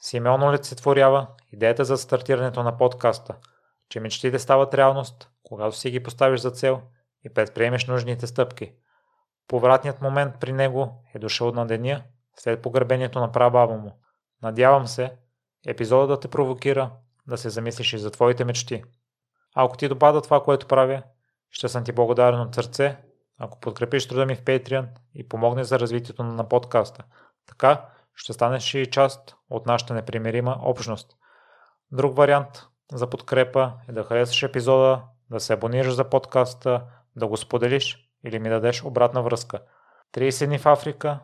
Симеон олицетворява идеята за стартирането на подкаста, че мечтите стават реалност, когато си ги поставиш за цел и предприемеш нужните стъпки. Повратният момент при него е дошъл на деня след погребението на прабаба му. Надявам се, епизодът да те провокира да се замислиш и за твоите мечти. ако ти допада това, което правя, ще съм ти благодарен от сърце, ако подкрепиш труда ми в Patreon и помогнеш за развитието на подкаста. Така ще станеш и част от нашата непримирима общност. Друг вариант за подкрепа е да харесаш епизода, да се абонираш за подкаста, да го споделиш или ми дадеш обратна връзка. 30 дни в Африка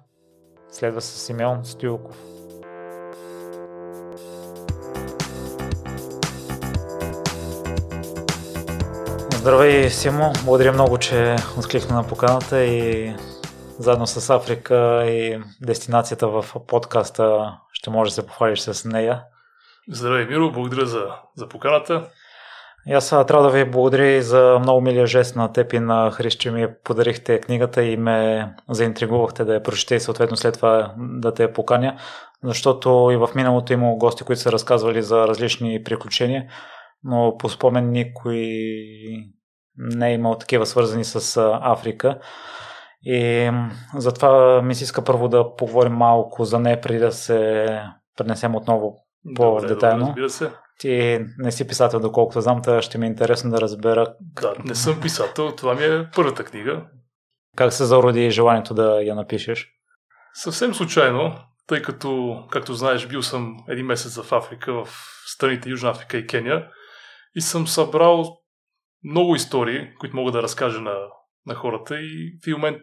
следва с Симеон Стюлков. Здравей, Симо. Благодаря много, че откликна на поканата и заедно с Африка и дестинацията в подкаста ще може да се похвалиш с нея. Здравей, Миро. Благодаря за, за поканата. И аз трябва да ви благодаря и за много милия жест на теб и на Хрис, че ми подарихте книгата и ме заинтригувахте да я прочете и съответно след това да те я поканя, защото и в миналото има гости, които са разказвали за различни приключения, но по спомен никой не е имал такива свързани с Африка. И затова ми се иска първо да поговорим малко за нея, преди да се пренесем отново по-детайлно. Добре, се. Ти не си писател, доколкото знам, та ще ми е интересно да разбера. Да, не съм писател, това ми е първата книга. Как се зароди желанието да я напишеш? Съвсем случайно, тъй като, както знаеш, бил съм един месец в Африка, в страните Южна Африка и Кения и съм събрал много истории, които мога да разкажа на, на хората и в един момент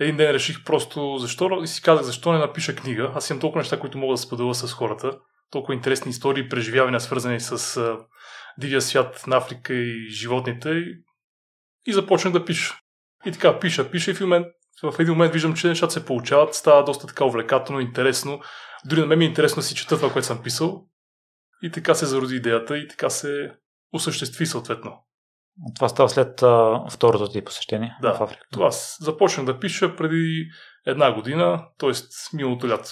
един ден реших просто защо и си казах защо не напиша книга. Аз имам толкова неща, които мога да споделя с хората толкова интересни истории, преживявания, свързани с а, дивия свят на Африка и животните. И, и започнах да пиша. И така, пиша, пиша и в, момент, в един момент виждам, че нещата се получават, става доста така увлекателно, интересно. Дори на мен ми е интересно да си чета това, което съм писал. И така се зароди идеята и така се осъществи съответно. Това става след а, второто ти посещение да, в Африка. Това започнах да пиша преди една година, т.е. миналото лято.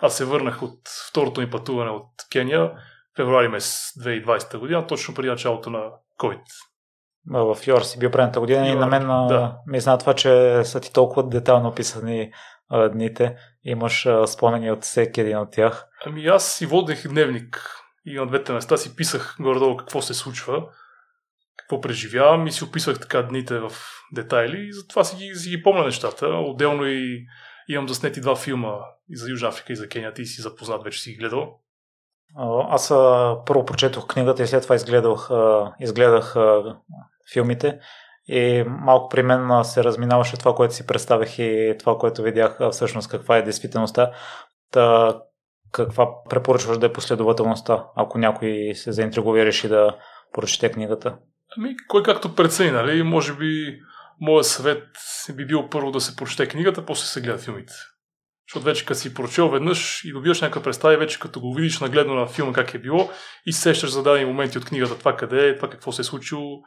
Аз се върнах от второто ми пътуване от Кения, февруари месец 2020 година, точно преди началото на COVID. В Йор си бил предната година Йор, и на мен да. ми знае това, че са ти толкова детално описани а, дните. Имаш а, спомени от всеки един от тях. Ами аз си водех дневник и на двете места си писах горе-долу какво се случва, какво преживявам и си описвах така дните в детайли и затова си ги, си ги помня нещата. Отделно и Имам заснети два филма и за Южна Африка и за Кения. Ти си запознат, вече си ги гледал. Аз първо прочетох книгата и след това изгледах, изгледах филмите. И малко при мен се разминаваше това, което си представях и това, което видях всъщност каква е действителността. Та, каква препоръчваш да е последователността, ако някой се заинтригува и реши да прочете книгата? Ами, кой както прецени, нали? Може би моят съвет би бил първо да се прочете книгата, после се гледа филмите. Защото вече като си прочел веднъж и добиваш някаква представа, вече като го видиш нагледно на филма как е било и сещаш за дадени моменти от книгата, това къде е, това какво се е случило,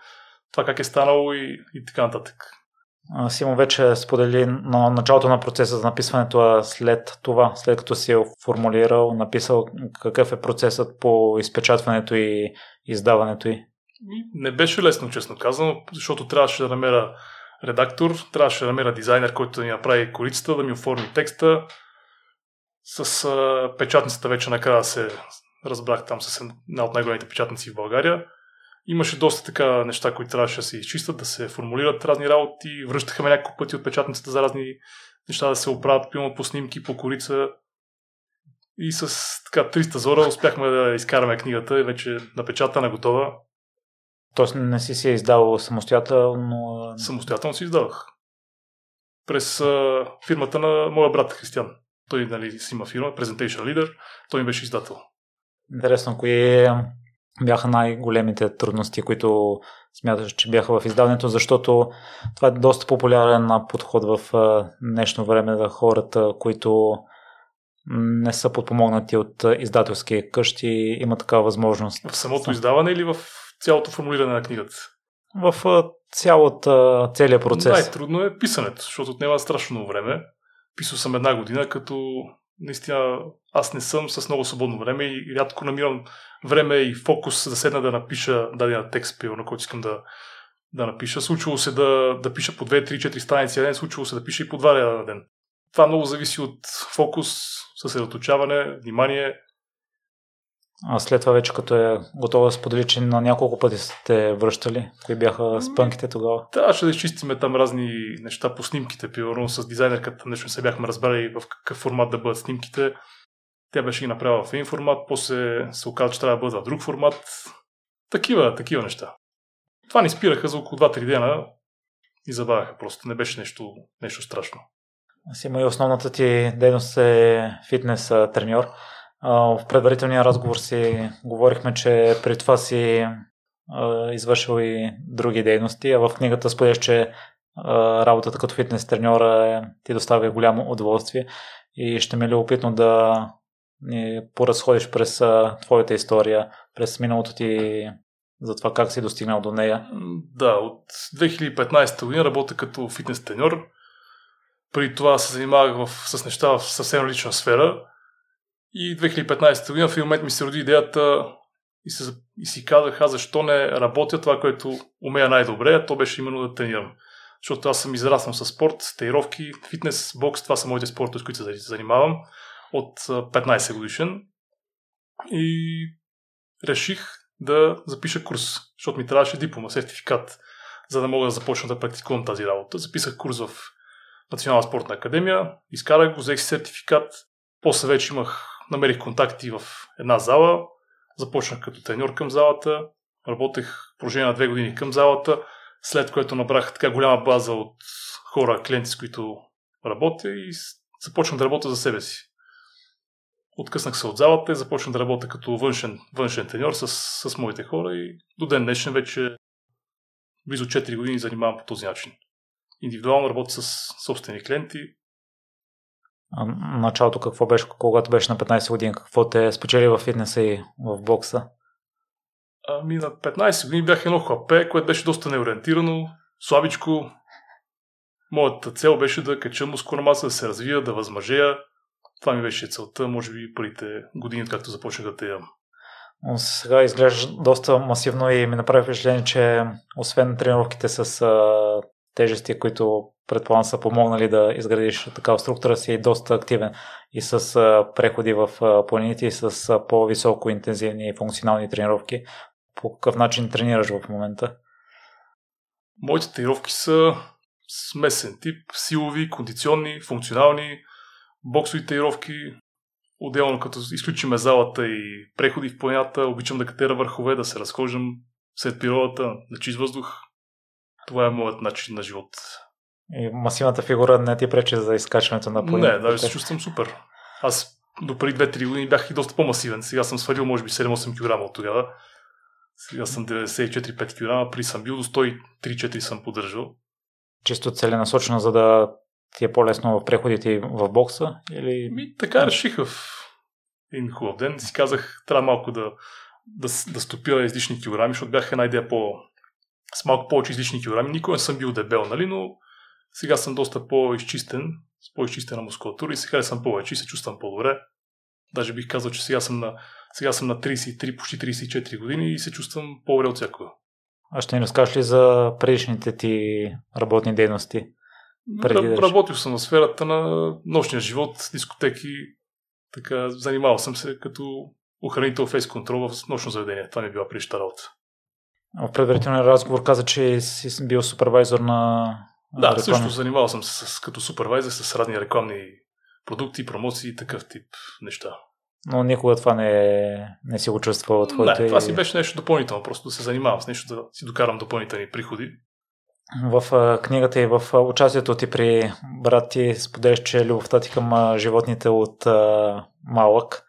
това как е станало и, и така нататък. Симо вече сподели на началото на процеса за написването, след това, след като си е формулирал, написал какъв е процесът по изпечатването и издаването й? Не беше лесно, честно казано, защото трябваше да намеря редактор, трябваше да намеря дизайнер, който да ми направи корицата, да ми оформи текста. С а, печатницата вече накрая се разбрах там с една от най-големите печатници в България. Имаше доста така неща, които трябваше да се изчистят, да се формулират разни работи. Връщаха ме няколко пъти от печатницата за разни неща да се оправят, пилно по снимки, по корица. И с така 300 зора успяхме да изкараме книгата, вече напечатана, готова. Тоест не си си издал самостоятелно? Самостоятелно си издавах. През а, фирмата на моя брат Християн. Той нали, си има фирма, Presentation Leader. Той ми беше издател. Интересно, кои бяха най-големите трудности, които смяташ, че бяха в издаването, защото това е доста популярен подход в днешно време за хората, които не са подпомогнати от издателски къщи, има такава възможност. В самото издаване или в цялото формулиране на книгата? В цялата, целият процес. Най-трудно е писането, защото отнема страшно време. Писал съм една година, като наистина аз не съм с много свободно време и рядко намирам време и фокус да седна да напиша даден текст, на който искам да, да напиша. Случвало се да, да пиша по 2, 3, 4 страници на ден, случвало се да пиша и по 2 реда на ден. Това много зависи от фокус, съсредоточаване, внимание. А след това вече като е готова да сподели, че на няколко пъти сте връщали, кои бяха спънките тогава? Да, ще да изчистиме там разни неща по снимките. Примерно с дизайнерката нещо се бяхме разбрали в какъв формат да бъдат снимките. Тя беше ги направила в един формат, после се оказа, че трябва да бъдат в друг формат. Такива, такива неща. Това ни спираха за около 2-3 дена и забавяха просто. Не беше нещо, нещо страшно. Сима и основната ти дейност е фитнес треньор. В предварителния разговор си говорихме, че при това си извършил и други дейности, а в книгата споделяш, че работата като фитнес треньор е, ти доставя голямо удоволствие и ще ми е любопитно да ни поразходиш през твоята история, през миналото ти за това как си достигнал до нея. Да, от 2015 година работя като фитнес треньор. Преди това се занимавах в, с неща в съвсем лична сфера. И 2015 година в един момент ми се роди идеята и, се, и си казах, аз защо не работя това, което умея най-добре, а то беше именно да тренирам. Защото аз съм израснал с спорт, тренировки, фитнес, бокс, това са моите спортове, с които се занимавам от 15 годишен. И реших да запиша курс, защото ми трябваше диплома, сертификат, за да мога да започна да практикувам тази работа. Записах курс в Национална спортна академия, изкарах го, взех сертификат, после вече имах, намерих контакти в една зала, започнах като треньор към залата, работех в продължение на две години към залата, след което набрах така голяма база от хора, клиенти, с които работя и започнах да работя за себе си. Откъснах се от залата и започнах да работя като външен, външен треньор с, с моите хора и до ден днешен вече близо 4 години занимавам по този начин. Индивидуално работя с собствени клиенти. Началото какво беше, когато беше на 15 години? Какво те спечели в фитнеса и в бокса? Ами на 15 години бях едно хапе, което беше доста неориентирано, слабичко. Моята цел беше да кача мускулна маса, да се развия, да възмъжея, това ми беше целта, може би първите години, както започнах да те ям. Сега изглежда доста масивно и ми направи впечатление, че освен тренировките с а, тежести, които предполагам са помогнали да изградиш такава структура, си е доста активен и с преходи в планините и с по-високо интензивни функционални тренировки. По какъв начин тренираш в момента? Моите тренировки са смесен тип, силови, кондиционни, функционални, боксови тренировки, отделно като изключиме залата и преходи в планината, обичам да катера върхове, да се разхождам след природата, на чист въздух. Това е моят начин на живот. И масивната фигура не ти пречи за изкачването на планината? Не, даже се чувствам супер. Аз до преди 2-3 години бях и доста по-масивен. Сега съм свалил може би 7-8 кг от тогава. Сега съм 94-5 кг, при съм бил до 103-4 съм поддържал. Чисто целенасочено, за да ти е по-лесно в преходите в бокса? Или... Ми, така реших в един хубав ден. Си казах, трябва малко да, да, да стопя излишни килограми, защото бях една идея по, с малко повече излишни килограми. Никой не съм бил дебел, нали, но сега съм доста по-изчистен, с по-изчистена мускулатура и сега съм повече и се чувствам по-добре. Даже бих казал, че сега съм на, сега съм на 33, почти 34 години и се чувствам по-добре от всякога. А ще ни разкажеш ли за предишните ти работни дейности? Преди да Работил съм в сферата на нощния живот, дискотеки, така, занимавал съм се като охранител фейс контрол в нощно заведение. Това ми е била предишната работа. В предварителния разговор каза, че си бил супервайзор на Да, реклами. също занимавал съм се с, като супервайзор с радни рекламни продукти, промоции и такъв тип неща. Но никога това не, е, не си го чувствал от Не, това си беше нещо допълнително, просто да се занимавам с нещо, да си докарам допълнителни приходи в книгата и в участието ти при брат ти споделяш, че любовта ти към животните от малък.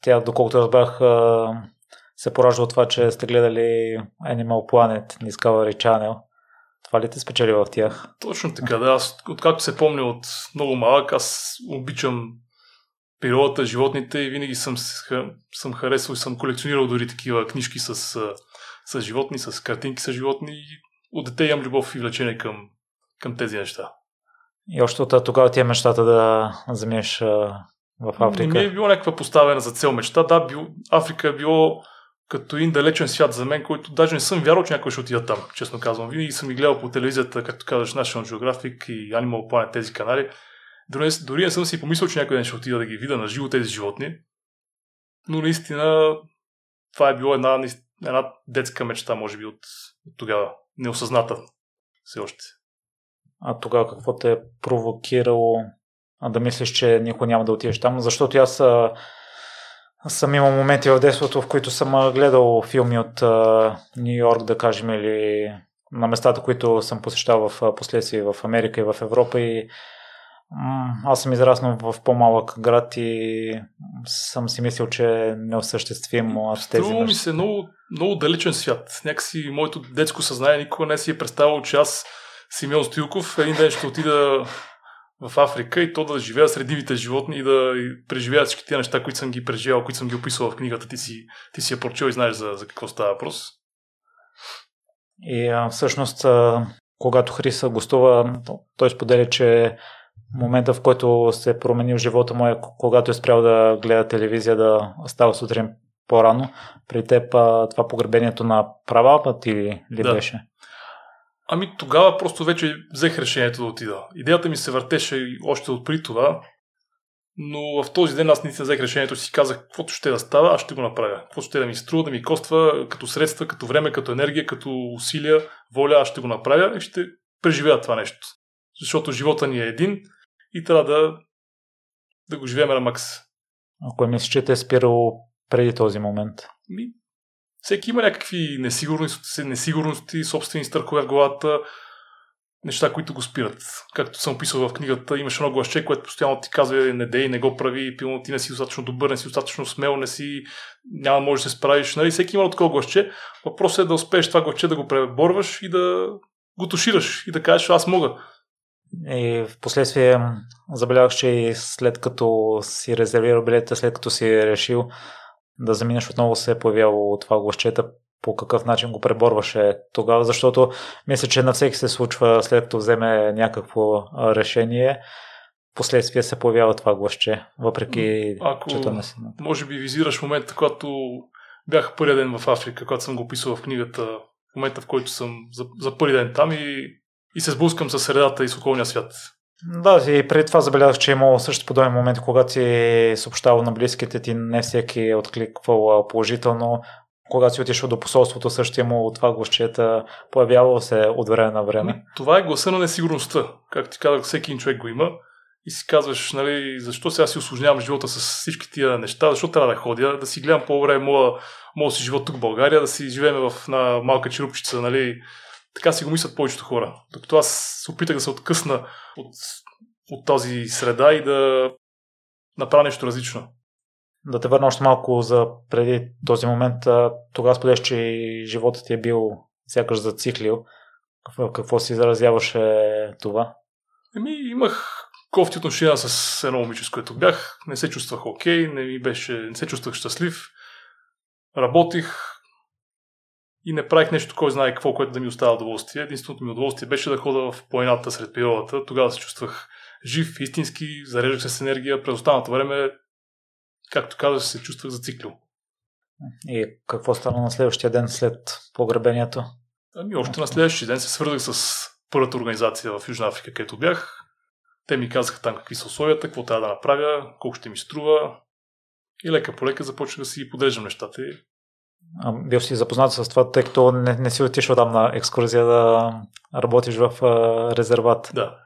Тя, доколкото разбрах, се поражда от това, че сте гледали Animal Planet, Discovery Channel. Това ли те спечели в тях? Точно така, да. Аз, откакто се помня от много малък, аз обичам природата, животните и винаги съм, съм харесвал и съм колекционирал дори такива книжки с, с животни, с картинки с животни от дете имам любов и влечение към, към тези неща. И още от тогава ти е мечтата да заминеш в Африка? Не ми е било някаква поставена за цел мечта. Да, бил, Африка е било като един далечен свят за мен, който даже не съм вярвал, че някой ще отида там, честно казвам. Винаги съм ги гледал по телевизията, както казваш, National Geographic и Animal Planet, тези канали. Дори, дори не съм си помислил, че някой ден ще отида да ги видя на живо тези животни. Но наистина това е било една, една детска мечта, може би, от, от тогава. Неосъзната все още. А тогава какво те е провокирало да мислиш, че никой няма да отидеш там? Защото аз съм имал моменти в детството, в които съм гледал филми от Нью Йорк, да кажем, или на местата, които съм посещавал в последствие в Америка и в Европа и аз съм израснал в по-малък град и съм си мислил, че е неосъществимо с тези Струва ми се много, много далечен свят. Някакси моето детско съзнание никога не си е представил, че аз Симеон Стоилков един ден ще отида в Африка и то да живея сред дивите животни и да преживея всички тези неща, които съм ги преживял, които съм ги описал в книгата. Ти си, ти си я прочел и знаеш за, за какво става въпрос. И а, всъщност, а, когато Хриса гостува, той споделя, че момента, в който се е променил живота му е когато е спрял да гледа телевизия, да става сутрин по-рано. При теб това погребението на права път или ли да. беше? Ами тогава просто вече взех решението да отида. Идеята ми се въртеше още от при това, но в този ден аз не взех решението си казах, каквото ще да става, аз ще го направя. Каквото ще да ми струва, да ми коства като средства, като време, като енергия, като усилия, воля, аз ще го направя и ще преживея това нещо. Защото живота ни е един и трябва да, да го живеем на макс. Ако мислиш, че те е спирало преди този момент? Ми, всеки има някакви несигурности, несигурности собствени страхове в главата, неща, които го спират. Както съм описал в книгата, имаш едно гласче, което постоянно ти казва не дей, не го прави, пилно ти не си достатъчно добър, не си достатъчно смел, не си, няма да можеш да се справиш. Нали? Всеки има такова гласче. Въпросът е да успееш това гласче да го преборваш и да го тушираш и да кажеш, аз мога. И в последствие забелязах, че след като си резервирал билета, след като си решил да заминеш отново се е появяло това гласчета, по какъв начин го преборваше тогава, защото мисля, че на всеки се случва след като вземе някакво решение, последствие се появява това гласче, въпреки Ако, не си. Може би визираш момента, когато бях първия ден в Африка, когато съм го описал в книгата, в момента в който съм за, за първи ден там и и се сблъскам с средата и с околния свят. Да, и преди това забелязах, че е имало също подобен момент, когато си съобщавал на близките ти, не всеки е откликвал положително. Когато си отишъл до посолството, също е имало това гласчета, появявало се от време на време. Ами, това е гласа на несигурността. Както ти казах, всеки човек го има. И си казваш, нали, защо сега си осложнявам живота с всички тия неща, защо трябва да ходя, да си гледам по-време моя, моя си живот тук в България, да си живеем в една малка черупчица, нали, така си го мислят повечето хора. Докато аз се опитах да се откъсна от, от тази среда и да направя нещо различно. Да те върна още малко за преди този момент. Тогава споделяш, че животът ти е бил сякаш зациклил. Какво, си изразяваше това? Еми, имах кофти отношения с едно момиче, с което бях. Не се чувствах окей, не, ми беше, не се чувствах щастлив. Работих, и не правих нещо, кой знае какво, което да ми остава удоволствие. Единственото ми удоволствие беше да хода в планината сред природата. Тогава се чувствах жив, истински, зареждах се с енергия. През останалото време, както казах, се чувствах зациклил. И какво стана на следващия ден след погребението? Ами още на следващия ден се свързах с първата организация в Южна Африка, където бях. Те ми казаха там какви са условията, какво трябва да направя, колко ще ми струва. И лека по лека започнах да си подреждам нещата бил си запознат с това, тъй като не, не си отишъл там на екскурзия да работиш в а, резерват. Да.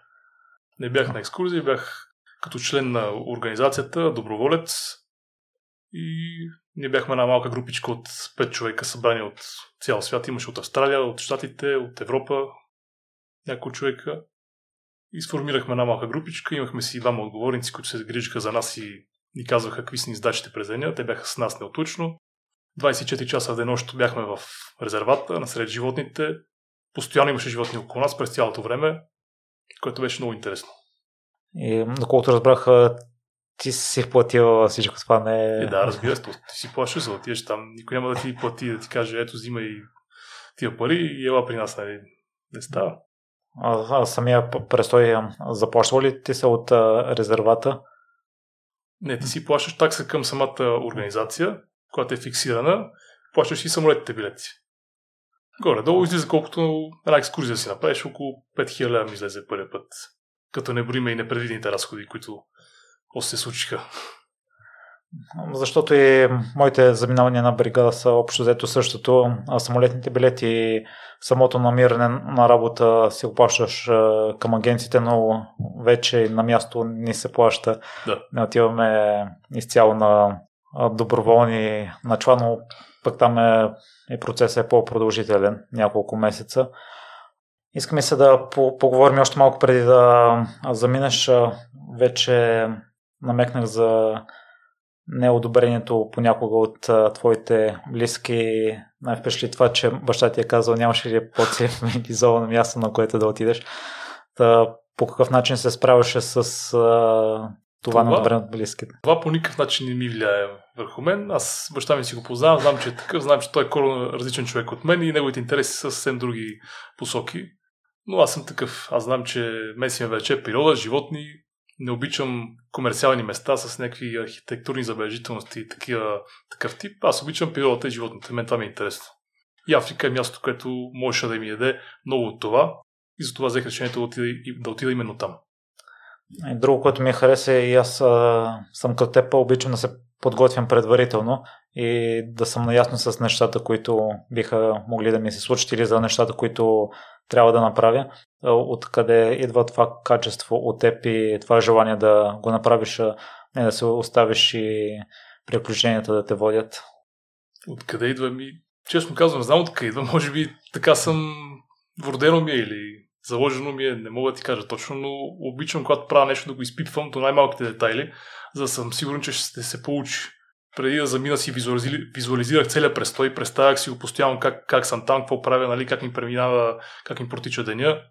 Не бях на екскурзия, бях като член на организацията, доброволец и ние бяхме една малка групичка от 5 човека събрани от цял свят. Имаше от Австралия, от Штатите, от Европа няколко човека. И сформирахме една малка групичка. Имахме си двама отговорници, които се грижиха за нас и ни казваха какви са ни задачите през деня. Те бяха с нас неотлучно. 24 часа в денощ бяхме в резервата, насред животните. Постоянно имаше животни около нас през цялото време, което беше много интересно. И доколкото разбрах, ти си платил всичко това, не е... да, разбира се, ти си плащаш за да отидеш там. Никой няма да ти плати, да ти каже, ето, взимай тия пари и ела при нас, нали? Не става. А, а самия престой заплащал ли ти се от а, резервата? Не, ти си плащаш такса към самата организация, която е фиксирана, плащаш и самолетните билети. Горе-долу излиза колкото една екскурзия си направиш, около 5000 лева ми излезе първият път. Като не броиме и непредвидените разходи, които после се случиха. Защото и моите заминавания на бригада са общо взето същото. А самолетните билети самото намиране на работа си оплащаш към агенциите, но вече на място ни се плаща. Да. Не отиваме изцяло на доброволни начала, но пък там е, и процесът е по-продължителен, няколко месеца. Искаме се да поговорим още малко преди да заминеш. Вече намекнах за неодобрението понякога от твоите близки. Най-впечатли това, че баща ти е казал нямаше ли по-цивилизовано място, на което да отидеш. Та, по какъв начин се справяше с а, това, това на от близките? Това по никакъв начин не ми влияе върху мен. Аз баща ми си го познавам, знам, че е такъв, знам, че той е коренно различен човек от мен и неговите интереси са съвсем други посоки. Но аз съм такъв. Аз знам, че месим вече природа, животни, не обичам комерциални места с някакви архитектурни забележителности и такива, такъв тип. Аз обичам природата и животните. Мен това ми е интересно. И Африка е място, което можеше да ми яде много от това. И затова взех решението да отида, да отида именно там. Друго, което ми хареса е и аз а, съм като теб, обичам да се подготвям предварително и да съм наясно с нещата, които биха могли да ми се случат или за нещата, които трябва да направя. Откъде идва това качество от теб и това желание да го направиш, не да се оставиш и приключенията да те водят? Откъде идва ми? Честно казвам, знам откъде идва. Може би така съм вродено ми е или заложено ми е, не мога да ти кажа точно, но обичам, когато правя нещо, да го изпитвам до най-малките детайли, за да съм сигурен, че ще се получи преди да замина си визуализирах целият престой, представях си го постоянно как, как съм там, какво правя, нали, как ми преминава, как ми протича деня.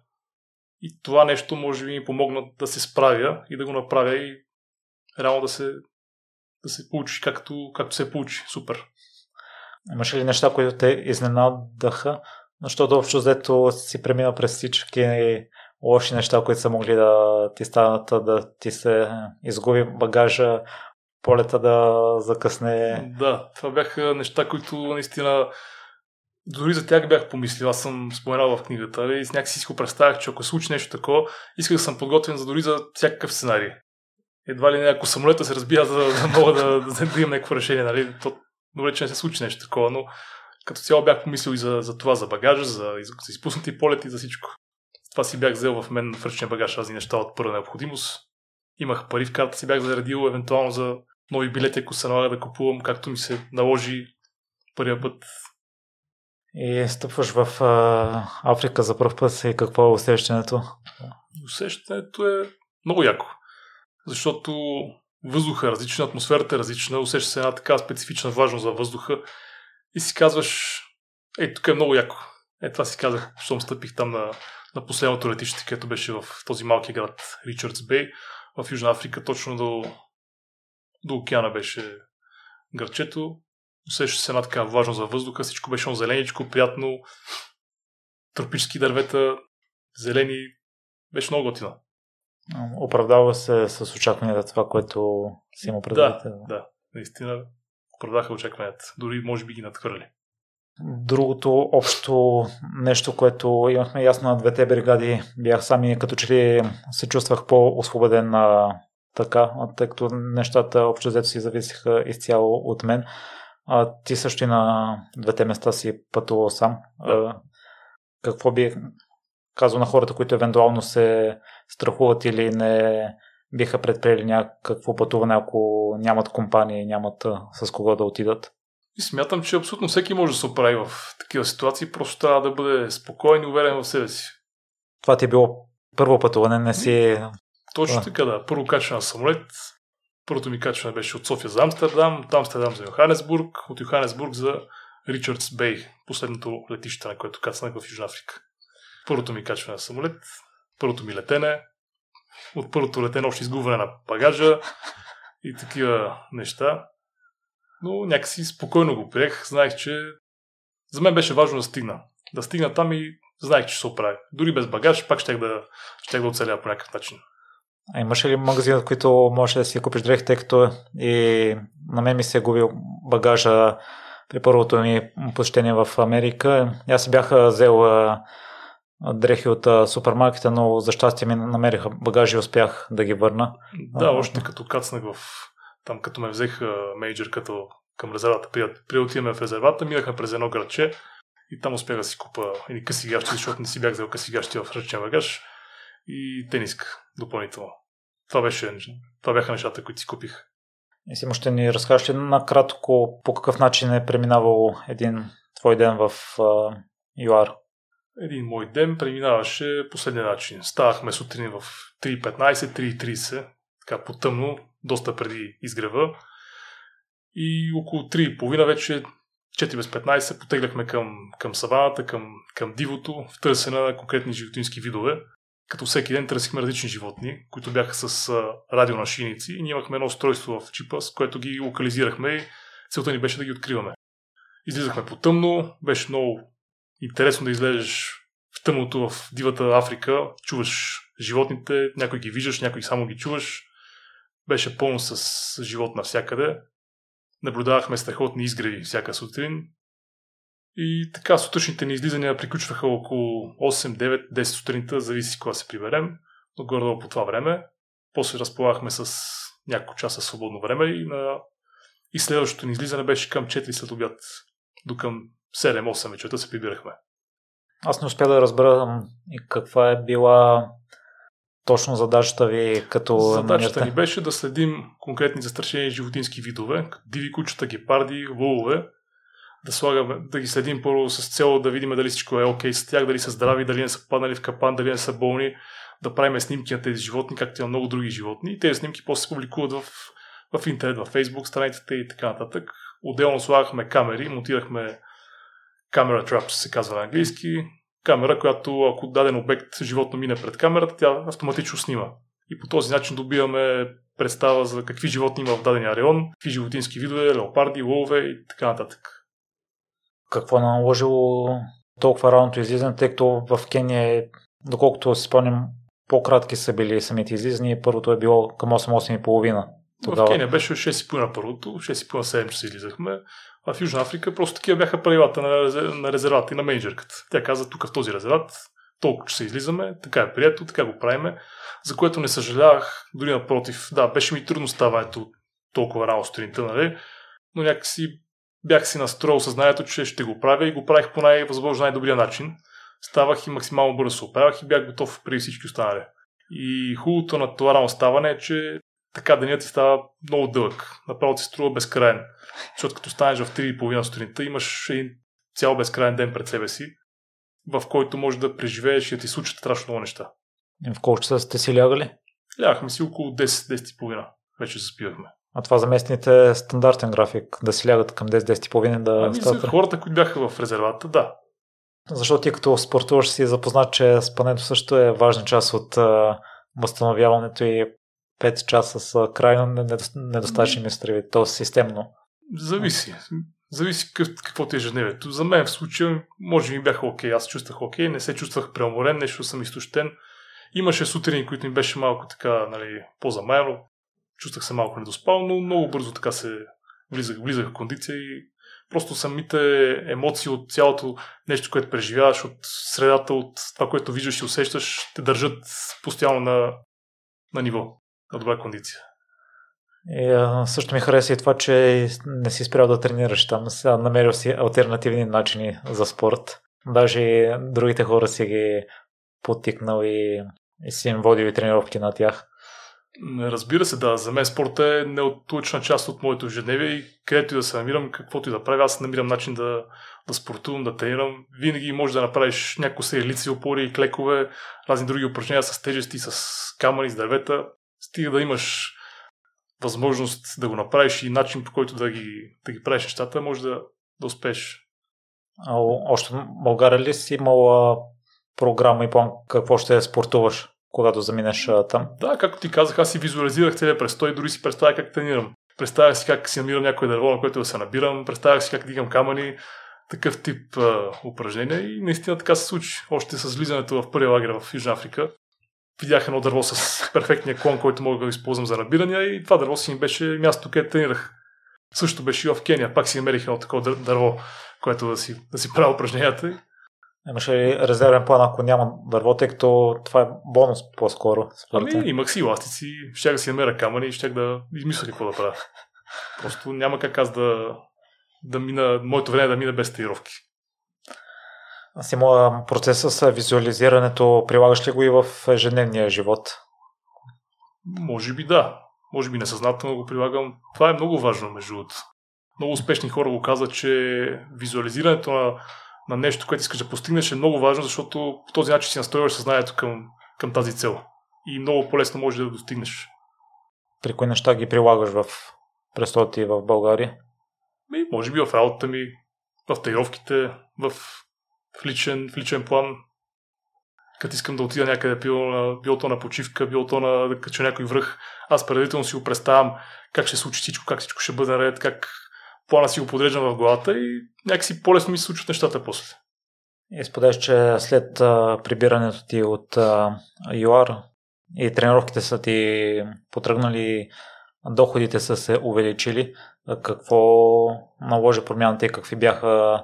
И това нещо може би ми помогна да се справя и да го направя и реално да се, да се получи както, както се получи. Супер. Имаше ли неща, които те изненадаха? Защото общо взето си премина през всички лоши неща, които са могли да ти станат, да ти се изгуби багажа, полета да закъсне. Да, това бяха неща, които наистина дори за тях бях помислил. Аз съм споменал в книгата и с някакси си го представях, че ако се случи нещо такова, исках да съм подготвен за дори за всякакъв сценарий. Едва ли не, ако самолета се разбия, за да, мога да, да, да имам някакво решение, нали? То, добре, че не се случи нещо такова, но като цяло бях помислил и за, за това, за багажа, за, за изпуснати полети, за всичко. Това си бях взел в мен в ръчния багаж разни неща от първа необходимост. Имах пари в карта, си бях заредил евентуално за нови билети, ако се налага да купувам, както ми се наложи първия път. И стъпваш в а, Африка за първ път и какво е усещането? Усещането е много яко. Защото въздуха е различен, атмосферата е различна, усеща се една така специфична важност за въздуха и си казваш, ей, тук е много яко. Е, това си казах, щом стъпих там на, на последното летище, където беше в този малки град Ричардс Бей, в Южна Африка, точно до до океана беше гърчето. Усещаше се една така важно за въздуха, всичко беше зеленичко, приятно, тропически дървета, зелени, беше много готино. Оправдава се с очакванията това, което си има предвид. Да, да, наистина оправдаха очакванията. Дори може би ги надхвърли. Другото общо нещо, което имахме ясно на двете бригади, бях сами като че ли се чувствах по-освободен така, тъй като нещата общо взето си зависиха изцяло от мен. А, ти също и на двете места си пътувал сам. А, какво би казал на хората, които евентуално се страхуват или не биха предприели някакво пътуване, ако нямат компания и нямат с кого да отидат? И смятам, че абсолютно всеки може да се оправи в такива ситуации, просто трябва да бъде спокоен и уверен в себе си. Това ти е било първо пътуване, не си точно така, да. Първо качване на самолет. Първото ми качване беше от София за Амстердам, от Амстердам за Йоханесбург, от Йоханесбург за Ричардс Бей, последното летище, на което кацнах в Южна Африка. Първото ми качване на самолет, първото ми летене, от първото летене още изгубване на багажа и такива неща. Но някакси спокойно го приех. Знаех, че за мен беше важно да стигна. Да стигна там и знаех, че ще се оправи. Дори без багаж, пак щях да, щях да оцеля по някакъв начин. А имаш ли магазин, в които можеш да си купиш дрехи, тъй като и на мен ми се е губил багажа при първото ми посещение в Америка. Аз си бях взел дрехи от супермаркета, но за щастие ми намериха багажи и успях да ги върна. Да, още като кацнах в... Там като ме взех мейджор като към резервата. При, при отиваме в резервата, минахме през едно градче и там успях да си купа и къси гащи, защото не си бях взел къси гащи в ръчен багаж и тениска допълнително. Това, беше, това бяха нещата, които си купих. И си ще ни разкажеш ли накратко по какъв начин е преминавал един твой ден в uh, ЮАР? Един мой ден преминаваше последния начин. Ставахме сутрин в 3.15, 3.30, така потъмно, доста преди изгрева. И около 3.30 вече 4 без 15 потегляхме към, към саваната, към, към дивото, в търсене на конкретни животински видове. Като всеки ден търсихме различни животни, които бяха с а, и ние имахме едно устройство в чипа, с което ги локализирахме и целта ни беше да ги откриваме. Излизахме по тъмно, беше много интересно да излезеш в тъмното в дивата Африка, чуваш животните, някой ги виждаш, някой само ги чуваш. Беше пълно с живот навсякъде. Наблюдавахме страхотни изгреви всяка сутрин. И така сутрешните ни излизания приключваха около 8, 9, 10 сутринта, зависи кога се приберем, но горе по това време. После разполагахме с няколко часа свободно време и, на... и следващото ни излизане беше към 4 след обяд до към 7-8 вечерта се прибирахме. Аз не успя да разбера и каква е била точно задачата ви като Задачата ни беше да следим конкретни застрашени животински видове, диви кучета, гепарди, волове, да, слагаме, да ги следим първо с цел да видим дали всичко е окей okay с тях, дали са здрави, дали не са паднали в капан, дали не са болни, да правим снимки на тези животни, както и на много други животни. И тези снимки после се публикуват в, в интернет, в Facebook, страниците и така нататък. Отделно слагахме камери, монтирахме камера traps се казва на английски. Камера, която ако даден обект животно мине пред камерата, тя автоматично снима. И по този начин добиваме представа за какви животни има в дадения район, какви животински видове, леопарди, лове и така нататък. Какво е наложило толкова ранното излизане, тъй като в Кения, доколкото си спомням, по-кратки са били самите излизания. Първото е било към 8-8.30. Тогава... В Кения беше 6.30 на първото, 6.30-7 часа излизахме. А в Южна Африка просто такива бяха правилата на, на резервата и на менеджерката. Тя каза, тук в този резерват толкова че се излизаме, така е прието, така го правиме, за което не съжалявах, дори напротив. Да, беше ми трудно ставането толкова рано сутринта, нали? но някакси бях си настроил съзнанието, че ще го правя и го правих по най-възможно най-добрия начин. Ставах и максимално бързо се оправях и бях готов преди всички останали. И хубавото на това рано ставане е, че така денят ти става много дълъг. Направо ти струва безкрайен. Защото като станеш в 3.30 сутринта, имаш един цял безкрайен ден пред себе си, в който можеш да преживееш и да ти случат страшно много неща. И в колко часа сте си лягали? Лягахме си около 10-10.30. Вече заспивахме. А това за местните е стандартен график, да си лягат към 10-10.30 да ами стават... хората, които бяха в резервата, да. Защото ти като спортуваш си запознат, че спането също е важна част от възстановяването и 5 часа са крайно недостатъчни ми то системно. Зависи. Зависи какво ти е ежедневието. За мен в случая може би бяха окей. Аз чувствах окей, не се чувствах преуморен, нещо съм изтощен. Имаше сутрини, които ми беше малко така, нали, по-замаяно. Чувствах се малко недоспал, но много бързо така се влизах, влизах в кондиция и просто самите емоции от цялото нещо, което преживяваш, от средата, от това, което виждаш и усещаш, те държат постоянно на, на ниво добра кондиция. И, а, също ми хареса и това, че не си спрял да тренираш там. Сега намерил си альтернативни начини за спорт. Даже другите хора си ги потикнал и, и си им водил и тренировки на тях. Разбира се, да. За мен спорта е неотлучна част от моето ежедневие и където и да се намирам, каквото и да правя, аз намирам начин да, да спортувам, да тренирам. Винаги можеш да направиш някои се опори и клекове, разни други упражнения с тежести, с камъни, с дървета стига да имаш възможност да го направиш и начин по който да ги, да ги правиш нещата, може да, да успееш. А, още България ли си имала програма и план какво ще спортуваш, когато заминеш там? Да, както ти казах, аз си визуализирах целият престой, дори си представя как тренирам. Представях си как си намирам някое дърво, на което да се набирам, представях си как дигам камъни, такъв тип а, упражнения и наистина така се случи. Още с влизането в първия лагер в Южна Африка видях едно дърво с перфектния клон, който мога да използвам за набирания и това дърво си ми беше място, където тренирах. Също беше и в Кения. Пак си намерих едно такова дърво, което да си, да си правя упражненията. Имаше ли резервен план, ако няма дърво, тъй като това е бонус по-скоро? Ами, имах си ластици, щях да си намеря камъни и щях да измисля какво да правя. Просто няма как аз да, да мина, моето време да мина без тренировки. Симо, процеса с визуализирането прилагаш ли го и в ежедневния живот? Може би да. Може би несъзнателно го прилагам. Това е много важно, между другото. Много успешни хора го казват, че визуализирането на, на нещо, което искаш да постигнеш е много важно, защото по този начин си настроиваш съзнанието към, към тази цел. И много по-лесно можеш да достигнеш. При кои неща ги прилагаш в престоя ти в България? Ми, може би в работата ми, в тренировките, в, в, личен, в личен план. Като искам да отида някъде, било, било то на почивка, било то на да кача някой връх, аз предварително си го представям как ще случи всичко, как всичко ще бъде наред, как плана си го подреждам в главата и някакси по-лесно ми се случват нещата после. И споделяш, че след а, прибирането ти от а, ЮАР и тренировките са ти потръгнали, доходите са се увеличили. Какво наложи промяната и какви бяха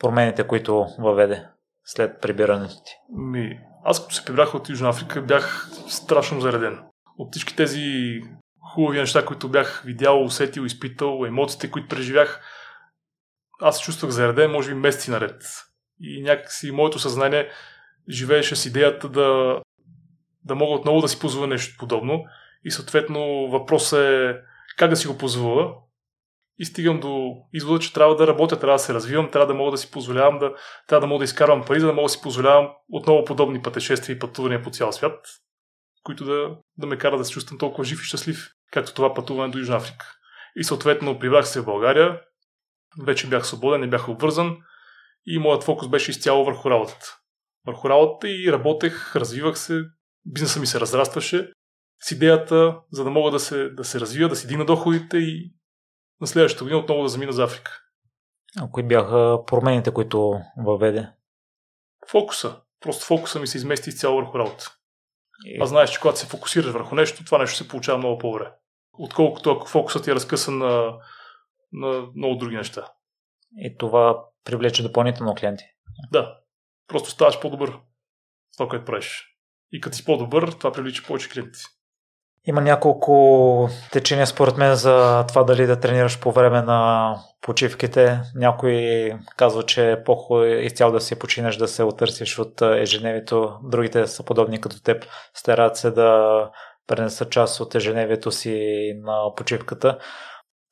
промените, които въведе след прибирането ти? Ми, аз като се прибрах от Южна Африка бях страшно зареден. От всички тези хубави неща, които бях видял, усетил, изпитал, емоциите, които преживях, аз се чувствах зареден, може би месеци наред. И някакси моето съзнание живееше с идеята да, да мога отново да си позволя нещо подобно. И съответно въпросът е как да си го позволя. И стигам до извода, че трябва да работя, трябва да се развивам, трябва да мога да си позволявам да, трябва да мога да изкарвам пари, за да мога да си позволявам отново подобни пътешествия и пътувания по цял свят, които да, да ме карат да се чувствам толкова жив и щастлив, както това пътуване до Южна Африка. И съответно прибрах се в България, вече бях свободен, не бях обвързан и моят фокус беше изцяло върху работата. Върху работата и работех, развивах се, бизнеса ми се разрастваше с идеята, за да мога да се, да се развия, да си дигна доходите и на следващата година отново да замина за Африка. А кои бяха промените, които въведе? Фокуса. Просто фокуса ми се измести изцяло върху работа. И... А знаеш, че когато се фокусираш върху нещо, това нещо се получава много по-добре. Отколкото ако фокусът ти е разкъсан на, на много други неща. И това привлече допълнително клиенти. Да. Просто ставаш по-добър в това, което правиш. И като си по-добър, това привлича повече клиенти. Има няколко течения според мен за това дали да тренираш по време на почивките. Някой казва, че е по-хубаво изцяло да си починеш, да се отърсиш от ежедневието. Другите са подобни като теб. Старат се да пренесат част от ежедневието си на почивката.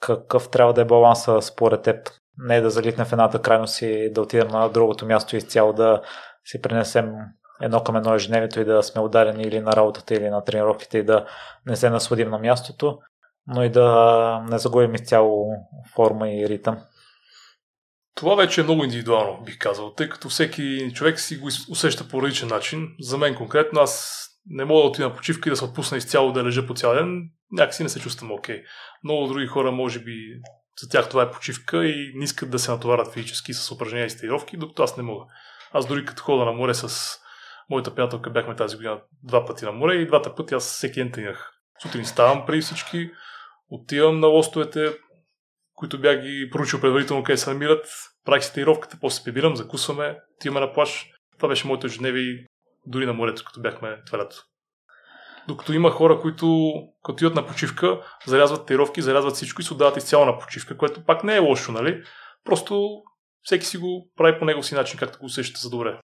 Какъв трябва да е баланса според теб? Не е да залитне в едната крайност и да отидем на другото място изцяло да си пренесем едно към едно ежедневието и да сме ударени или на работата, или на тренировките и да не се насладим на мястото, но и да не загубим изцяло форма и ритъм. Това вече е много индивидуално, бих казал, тъй като всеки човек си го усеща по различен начин. За мен конкретно аз не мога да отида на почивка и да се отпусна изцяло да лежа по цял ден. Някакси не се чувствам окей. Okay. Много други хора, може би, за тях това е почивка и не искат да се натоварят физически с упражнения и стировки, докато аз не мога. Аз дори като хода на море с моята приятелка бяхме тази година два пъти на море и двата пъти аз всеки ден тренирах. Сутрин ставам преди всички, отивам на лостовете, които бях ги поручил предварително къде се намират, правих си тренировката, после прибирам, закусваме, отиваме на плаш. Това беше моето ежедневие дори на морето, като бяхме това лято. Докато има хора, които като отиват на почивка, зарязват тренировки, зарязват всичко и се отдават изцяло на почивка, което пак не е лошо, нали? Просто всеки си го прави по него си начин, както го усещате за добре.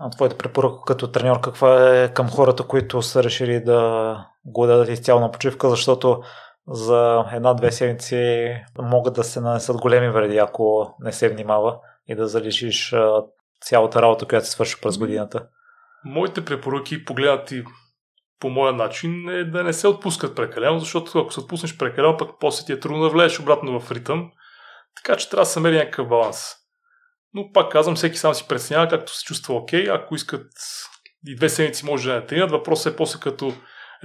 А твоята препоръка като треньор каква е към хората, които са решили да го дадат изцяло на почивка, защото за една-две седмици могат да се нанесат големи вреди, ако не се внимава и да залишиш цялата работа, която се свърши през годината. Моите препоръки, погледнати по моя начин, е да не се отпускат прекалено, защото ако се отпуснеш прекалено, пък после ти е трудно да влезеш обратно в ритъм. Така че трябва да се намери някакъв баланс. Но пак казвам, всеки сам си преценява както се чувства окей. Ако искат и две седмици може да не тренират, въпросът е после като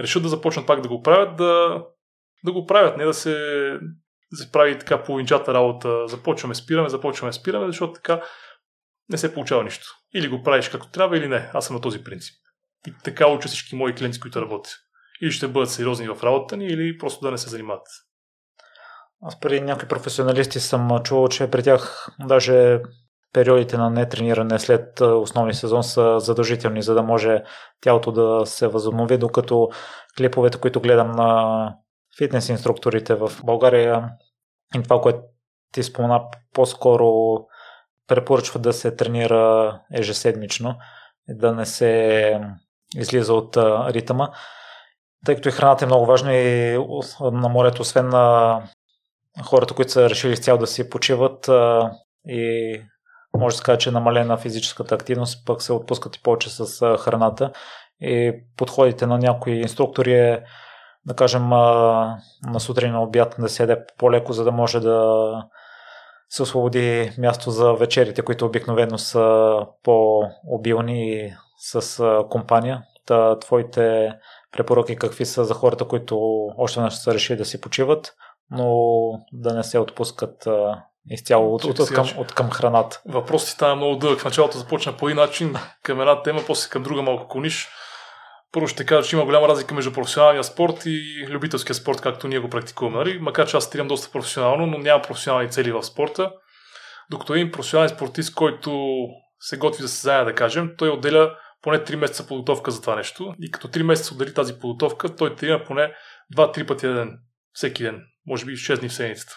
решат да започнат пак да го правят, да, да го правят, не да се, се прави така половинчата работа. Започваме, спираме, започваме, спираме, защото така не се получава нищо. Или го правиш както трябва, или не. Аз съм на този принцип. И така уча всички мои клиенти, които работя. Или ще бъдат сериозни в работата ни, или просто да не се занимават. Аз при някои професионалисти съм чувал, че при тях даже периодите на нетрениране след основни сезон са задължителни, за да може тялото да се възобнови, докато клиповете, които гледам на фитнес инструкторите в България и това, което ти спомена, по-скоро препоръчва да се тренира ежеседмично, да не се излиза от ритъма, тъй като и храната е много важна и на морето, освен на хората, които са решили с цял да си почиват и може да се каже, че е намалена физическата активност, пък се отпускат и повече с храната. И подходите на някои инструктори е, да кажем, на сутрин на обяд да се яде по-леко, за да може да се освободи място за вечерите, които обикновено са по-обилни с компания. Та, твоите препоръки какви са за хората, които още не са решили да си почиват, но да не се отпускат изцяло от, от, от, към, от към храната. Въпросът ти стана много дълъг. В началото започна по един начин към една тема, после към друга малко кониш. Първо ще кажа, че има голяма разлика между професионалния спорт и любителския спорт, както ние го практикуваме. Нали? Макар че аз тренирам доста професионално, но нямам професионални цели в спорта. Докато един професионален спортист, който се готви за състезание, да кажем, той отделя поне 3 месеца подготовка за това нещо. И като 3 месеца отдели тази подготовка, той тренира поне 2-3 пъти на ден. Всеки ден. Може би 6 дни в седмицата.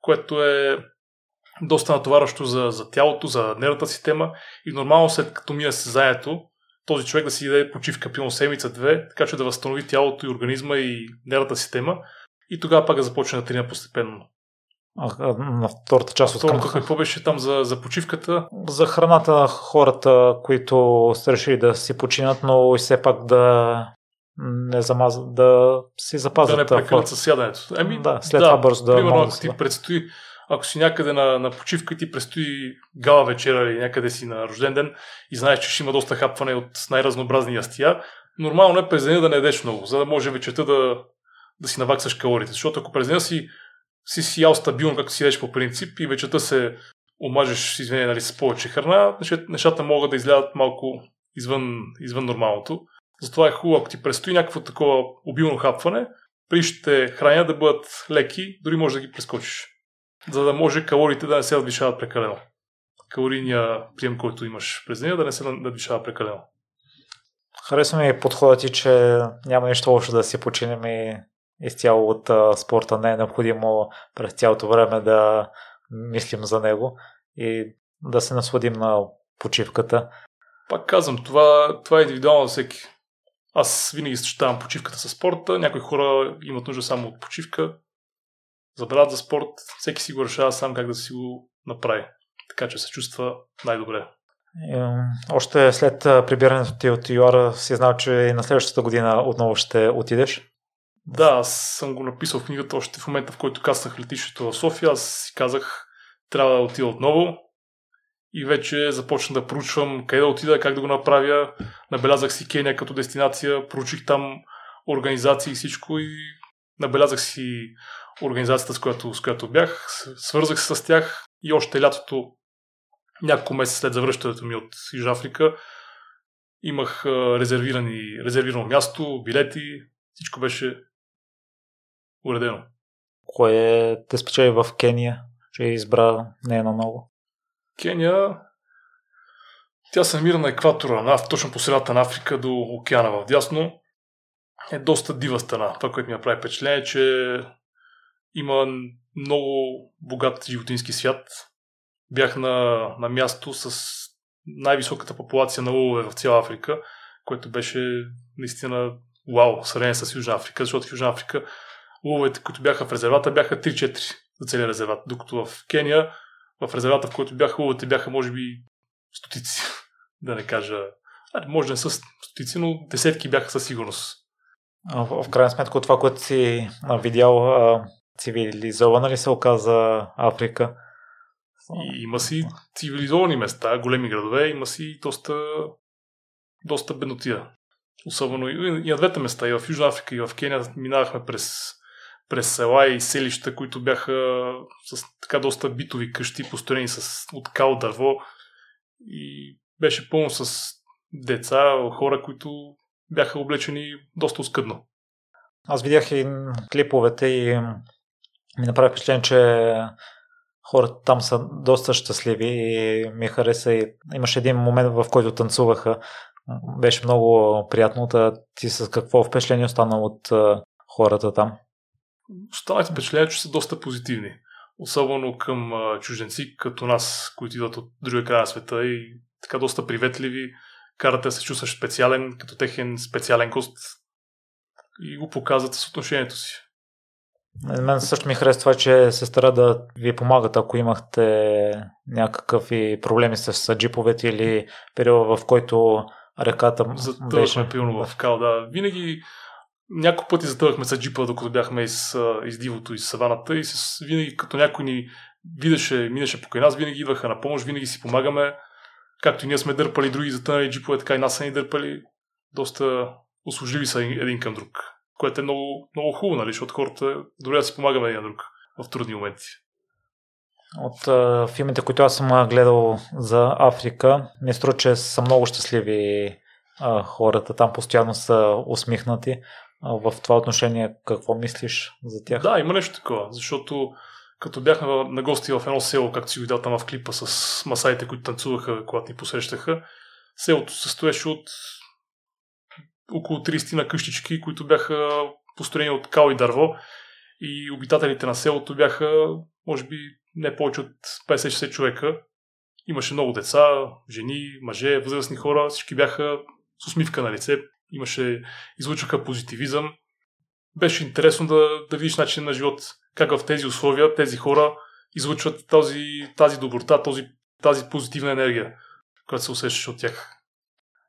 Което е доста натоварващо за, за тялото, за нервната система и нормално след като мине се заето, този човек да си даде почивка, пилно седмица-две, така че да възстанови тялото и организма и нервната система и тогава пак да започне да тренира постепенно. А, на втората част от към... какво беше там за, за почивката? За храната на хората, които са решили да си починат, но и все пак да не замазат, да си запазят. Да не прекалят със сядането. Еми, да, след да, това бързо да Примерно, ако ти предстои ако си някъде на, на почивка и ти предстои гала вечера или някъде си на рожден ден и знаеш, че ще има доста хапване от най-разнообразни ястия, нормално е през деня да не едеш много, за да може вечерта да, да си наваксаш калориите. Защото ако през деня си, си си ял стабилно, както си ядеш по принцип, и вечерта се омажеш, извиня, нали, с повече храна, нещата могат да излядат малко извън, извън нормалното. Затова е хубаво, ако ти предстои някакво такова обилно хапване, прищите храня да бъдат леки, дори може да ги прескочиш за да може калориите да не се надвишават прекалено. Калорийния прием, който имаш през деня, да не се надвишава прекалено. Харесва ми подходът ти, че няма нищо лошо да си починем и изцяло от а, спорта. Не е необходимо през цялото време да мислим за него и да се насладим на почивката. Пак казвам, това, това е индивидуално за всеки. Аз винаги съчетавам почивката с спорта. Някои хора имат нужда само от почивка забравят за спорт, всеки си го решава сам как да си го направи. Така че се чувства най-добре. Още след прибирането ти от ЮАР си знал, че и на следващата година отново ще отидеш? Да, аз съм го написал в книгата още в момента, в който каснах летището в София. Аз си казах, трябва да отида отново. И вече започна да проучвам къде да отида, как да го направя. Набелязах си Кения като дестинация, проучих там организации и всичко и набелязах си организацията, с която, с която бях, свързах се с тях и още лятото, няколко месеца след завръщането ми от Южна Африка, имах резервирани, резервирано място, билети, всичко беше уредено. Кое те спечели в Кения, че избра не е на много? Кения, тя се намира на екватора, точно по средата на Африка до океана в дясно. Е доста дива страна. Това, което ми направи впечатление, е, че има много богат животински свят. Бях на, на място с най-високата популация на лъвове в цяла Африка, което беше наистина вау, сравнение с Южна Африка, защото в Южна Африка лъвовете, които бяха в резервата, бяха 3-4 за целия резерват, докато в Кения, в резервата, в който бяха лъвовете, бяха може би стотици, да не кажа, може да не са стотици, но десетки бяха със сигурност. В крайна сметка, това, което си видял, цивилизована ли се оказа Африка? И има си цивилизовани места, големи градове, има си доста, доста беднотия. Особено и, и на двете места, и в Южна Африка, и в Кения минавахме през през села и селища, които бяха с така доста битови къщи, построени с, от кал дърво и беше пълно с деца, хора, които бяха облечени доста оскъдно. Аз видях и клиповете и ми направи впечатление, че хората там са доста щастливи и ми хареса и имаше един момент, в който танцуваха. Беше много приятно. Да ти с какво впечатление остана от хората там? Останах впечатление, че са доста позитивни. Особено към чужденци, като нас, които идват от другия край на света и така доста приветливи. Карате се чувстваш специален, като техен специален гост и го показват с отношението си. Мен също ми харесва това, че се стара да ви помагат, ако имахте някакви проблеми с джиповете или периода, в който реката Затъвахме пилно в кал, да. Винаги няколко пъти затъвахме с джипа, докато бяхме из, из дивото, из саваната и с, винаги като някой ни видеше, минеше покрай нас, винаги идваха на помощ, винаги си помагаме. Както и ние сме дърпали други затънали джипове, така и нас са ни дърпали. Доста услужливи са един към друг което е много, много хубаво, нали, защото хората добре да си помагаме един друг в трудни моменти. От а, филмите, които аз съм гледал за Африка, ми струва, че са много щастливи а, хората. Там постоянно са усмихнати. А, в това отношение какво мислиш за тях? Да, има нещо такова, защото като бяхме на гости в едно село, както си видял там в клипа с масаите, които танцуваха, когато ни посрещаха, селото се стоеше от около 30 на къщички, които бяха построени от кал и дърво. И обитателите на селото бяха, може би, не повече от 50-60 човека. Имаше много деца, жени, мъже, възрастни хора, всички бяха с усмивка на лице, имаше, излучаха позитивизъм. Беше интересно да, да видиш начин на живот, как в тези условия тези хора излучват този, тази доброта, този, тази позитивна енергия, която се усещаш от тях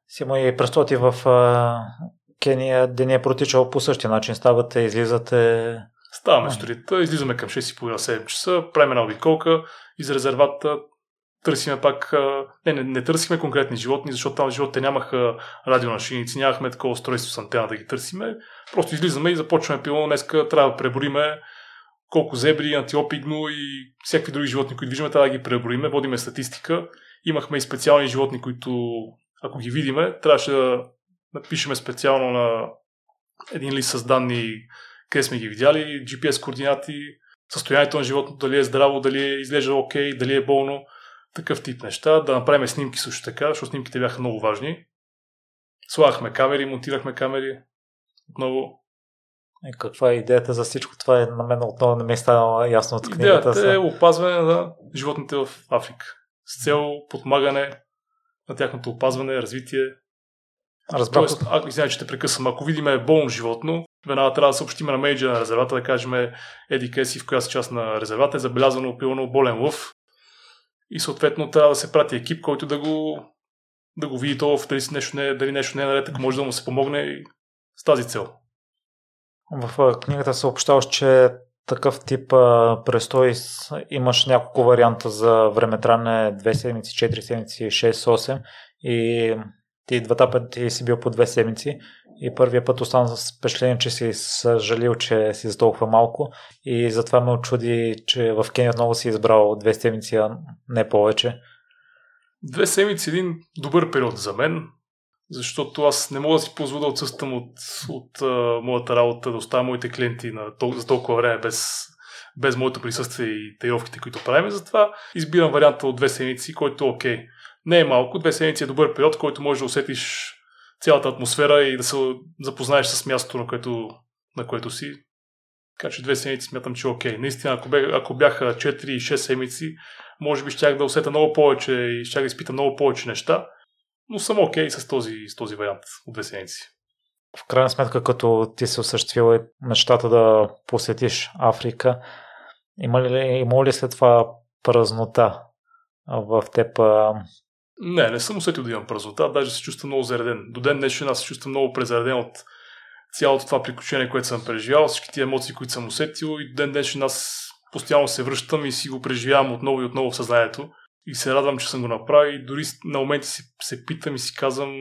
си и пръстоти в а, Кения деня е протичал по същия начин. Ставате, излизате... Ставаме сутринта, излизаме към 6.30-7 часа, правим една обиколка, из резервата търсиме пак... Не, не, не търсиме конкретни животни, защото там животите нямаха радионашиници, нямахме такова устройство с антена да ги търсиме. Просто излизаме и започваме пилно. Днеска трябва да пребориме колко зебри, антилопи, гну и всякакви други животни, които виждаме, трябва да ги преброиме, водиме статистика. Имахме и специални животни, които ако ги видиме, трябваше да напишеме специално на един лист с данни къде сме ги видяли, GPS координати, състоянието на животното, дали е здраво, дали е изглежда окей, дали е болно, такъв тип неща. Да направим снимки също така, защото снимките бяха много важни. Слагахме камери, монтирахме камери. Отново. И каква е идеята за всичко това? Е, на мен отново не ми е станало ясно от книгата. Идеята е опазване на животните в Африка. С цел подмагане на тяхното опазване, развитие. Разбрах. Тоест, а, извиня, че те прекъсвам. Ако видиме болно животно, веднага трябва да съобщим на менеджера на резервата, да кажем Еди Кеси, в коя част на резервата е забелязано пилно болен лъв. И съответно трябва да се прати екип, който да го, да го види това, дали нещо не, дали нещо не е наред, ако може да му се помогне с тази цел. В книгата съобщаваш, че такъв тип а, престой имаш няколко варианта за времетране 2 седмици, 4 седмици, 6, 8 и ти двата пъти си бил по 2 седмици. И първия път остана с впечатление, че си съжалил, че си за толкова малко. И затова ме очуди, че в Кения отново си избрал 2 седмици, а не повече. Две седмици е един добър период за мен защото аз не мога да си позволя да отсъствам от, от а, моята работа, да оставя моите клиенти на, за толкова време без, без моето присъствие и тайровките, които правим. Затова избирам варианта от две седмици, който е окей. Не е малко, две седмици е добър период, който можеш да усетиш цялата атмосфера и да се запознаеш с мястото, на което, на което си. Така че две седмици смятам, че е окей. Наистина, ако, бях, ако бяха 4-6 седмици, може би щях да усета много повече и щях да изпитам много повече неща но съм окей okay с, този, с този вариант от две седмици. В крайна сметка, като ти се осъществила мечтата да посетиш Африка, има ли, има ли след това празнота в теб? Не, не съм усетил да имам празнота, даже се чувствам много зареден. До ден днешен аз се чувствам много презареден от цялото това приключение, което съм преживял, всички тия емоции, които съм усетил и до ден днешен аз постоянно се връщам и си го преживявам отново и отново в съзнанието и се радвам, че съм го направил и дори на моменти си, се питам и си казвам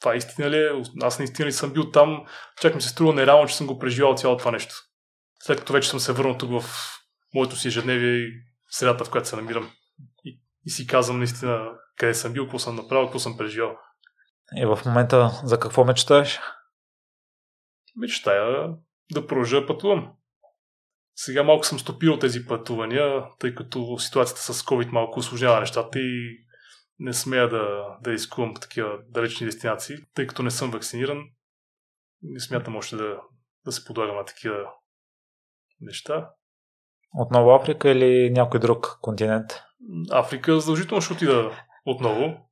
това истина ли е? Аз наистина ли съм бил там? Чак ми се струва нереално, че съм го преживял цялото това нещо. след като вече съм се върнал тук в моето си ежедневие и средата, в която се намирам. И, и си казвам наистина къде съм бил, какво съм направил, какво съм преживял. И в момента за какво мечтаеш? Мечтая да продължа да пътувам. Сега малко съм стопирал тези пътувания, тъй като ситуацията с COVID малко осложнява нещата и не смея да, да изкувам такива далечни дестинации, тъй като не съм вакциниран. Не смятам още да, да се подлагам на такива неща. Отново Африка или някой друг континент? Африка задължително ще отида отново.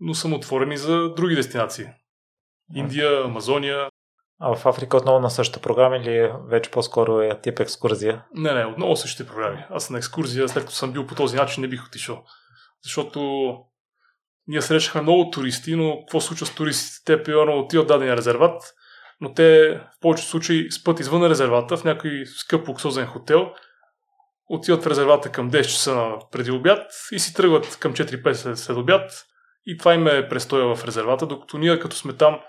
Но съм отворен и за други дестинации. Индия, Амазония. А в Африка отново на същата програма или вече по-скоро е тип екскурзия? Не, не, отново същите програми. Аз на екскурзия, след като съм бил по този начин, не бих отишъл. Защото ние срещахме много туристи, но какво случва с туристите? Те примерно отиват дадения резерват, но те в повечето случаи спът извън резервата, в някой скъп луксозен хотел, отиват в резервата към 10 часа преди обяд и си тръгват към 4-5 след обяд и това им е престоя в резервата, докато ние като сме там,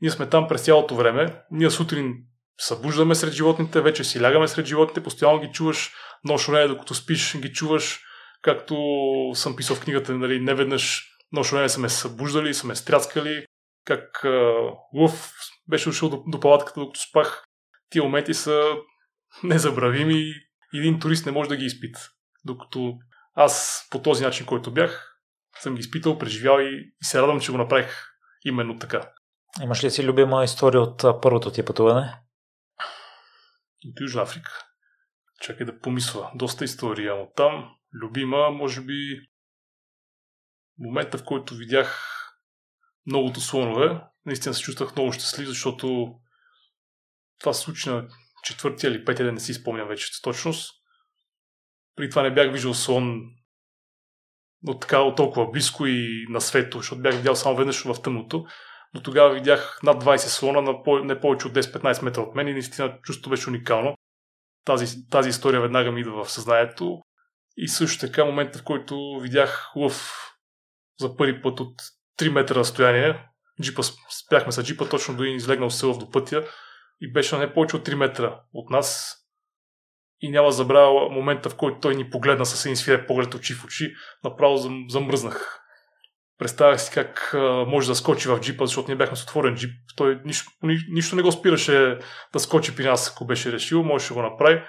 ние сме там през цялото време, ние сутрин събуждаме сред животните, вече си лягаме сред животните, постоянно ги чуваш, нощно време, докато спиш, ги чуваш, както съм писал в книгата, нали, не веднъж нощно време са ме събуждали, са ме стряскали, как а, лъв беше дошъл до, до палатката, докато спах. Тия моменти са незабравими и един турист не може да ги изпита. Докато аз по този начин, който бях, съм ги изпитал, преживял и се радвам, че го направих именно така. Имаш ли си любима история от първото ти пътуване? От Южна Африка. Чакай да помисля. Доста история от там. Любима, може би, момента, в който видях многото слонове, наистина се чувствах много щастлив, защото това се случи на четвъртия или петия ден, не си спомням вече с точност. При това не бях виждал слон от така от толкова близко и на свето, защото бях видял само веднъж в тъмното. Но тогава видях над 20 слона на по- не повече от 10-15 метра от мен и наистина чувството беше уникално. Тази, тази история веднага ми идва в съзнанието. И също така момента, в който видях лъв за първи път от 3 метра разстояние. Джипа, спяхме с джипа точно до излегнал село до пътя и беше на не повече от 3 метра от нас. И няма забравя момента, в който той ни погледна с един свиреп поглед очи в очи. Направо замръзнах. Представях си как а, може да скочи в джипа, защото ние бяхме с отворен джип. Той нищо, ни, нищо не го спираше да скочи при нас, ако беше решил, можеше да го направи.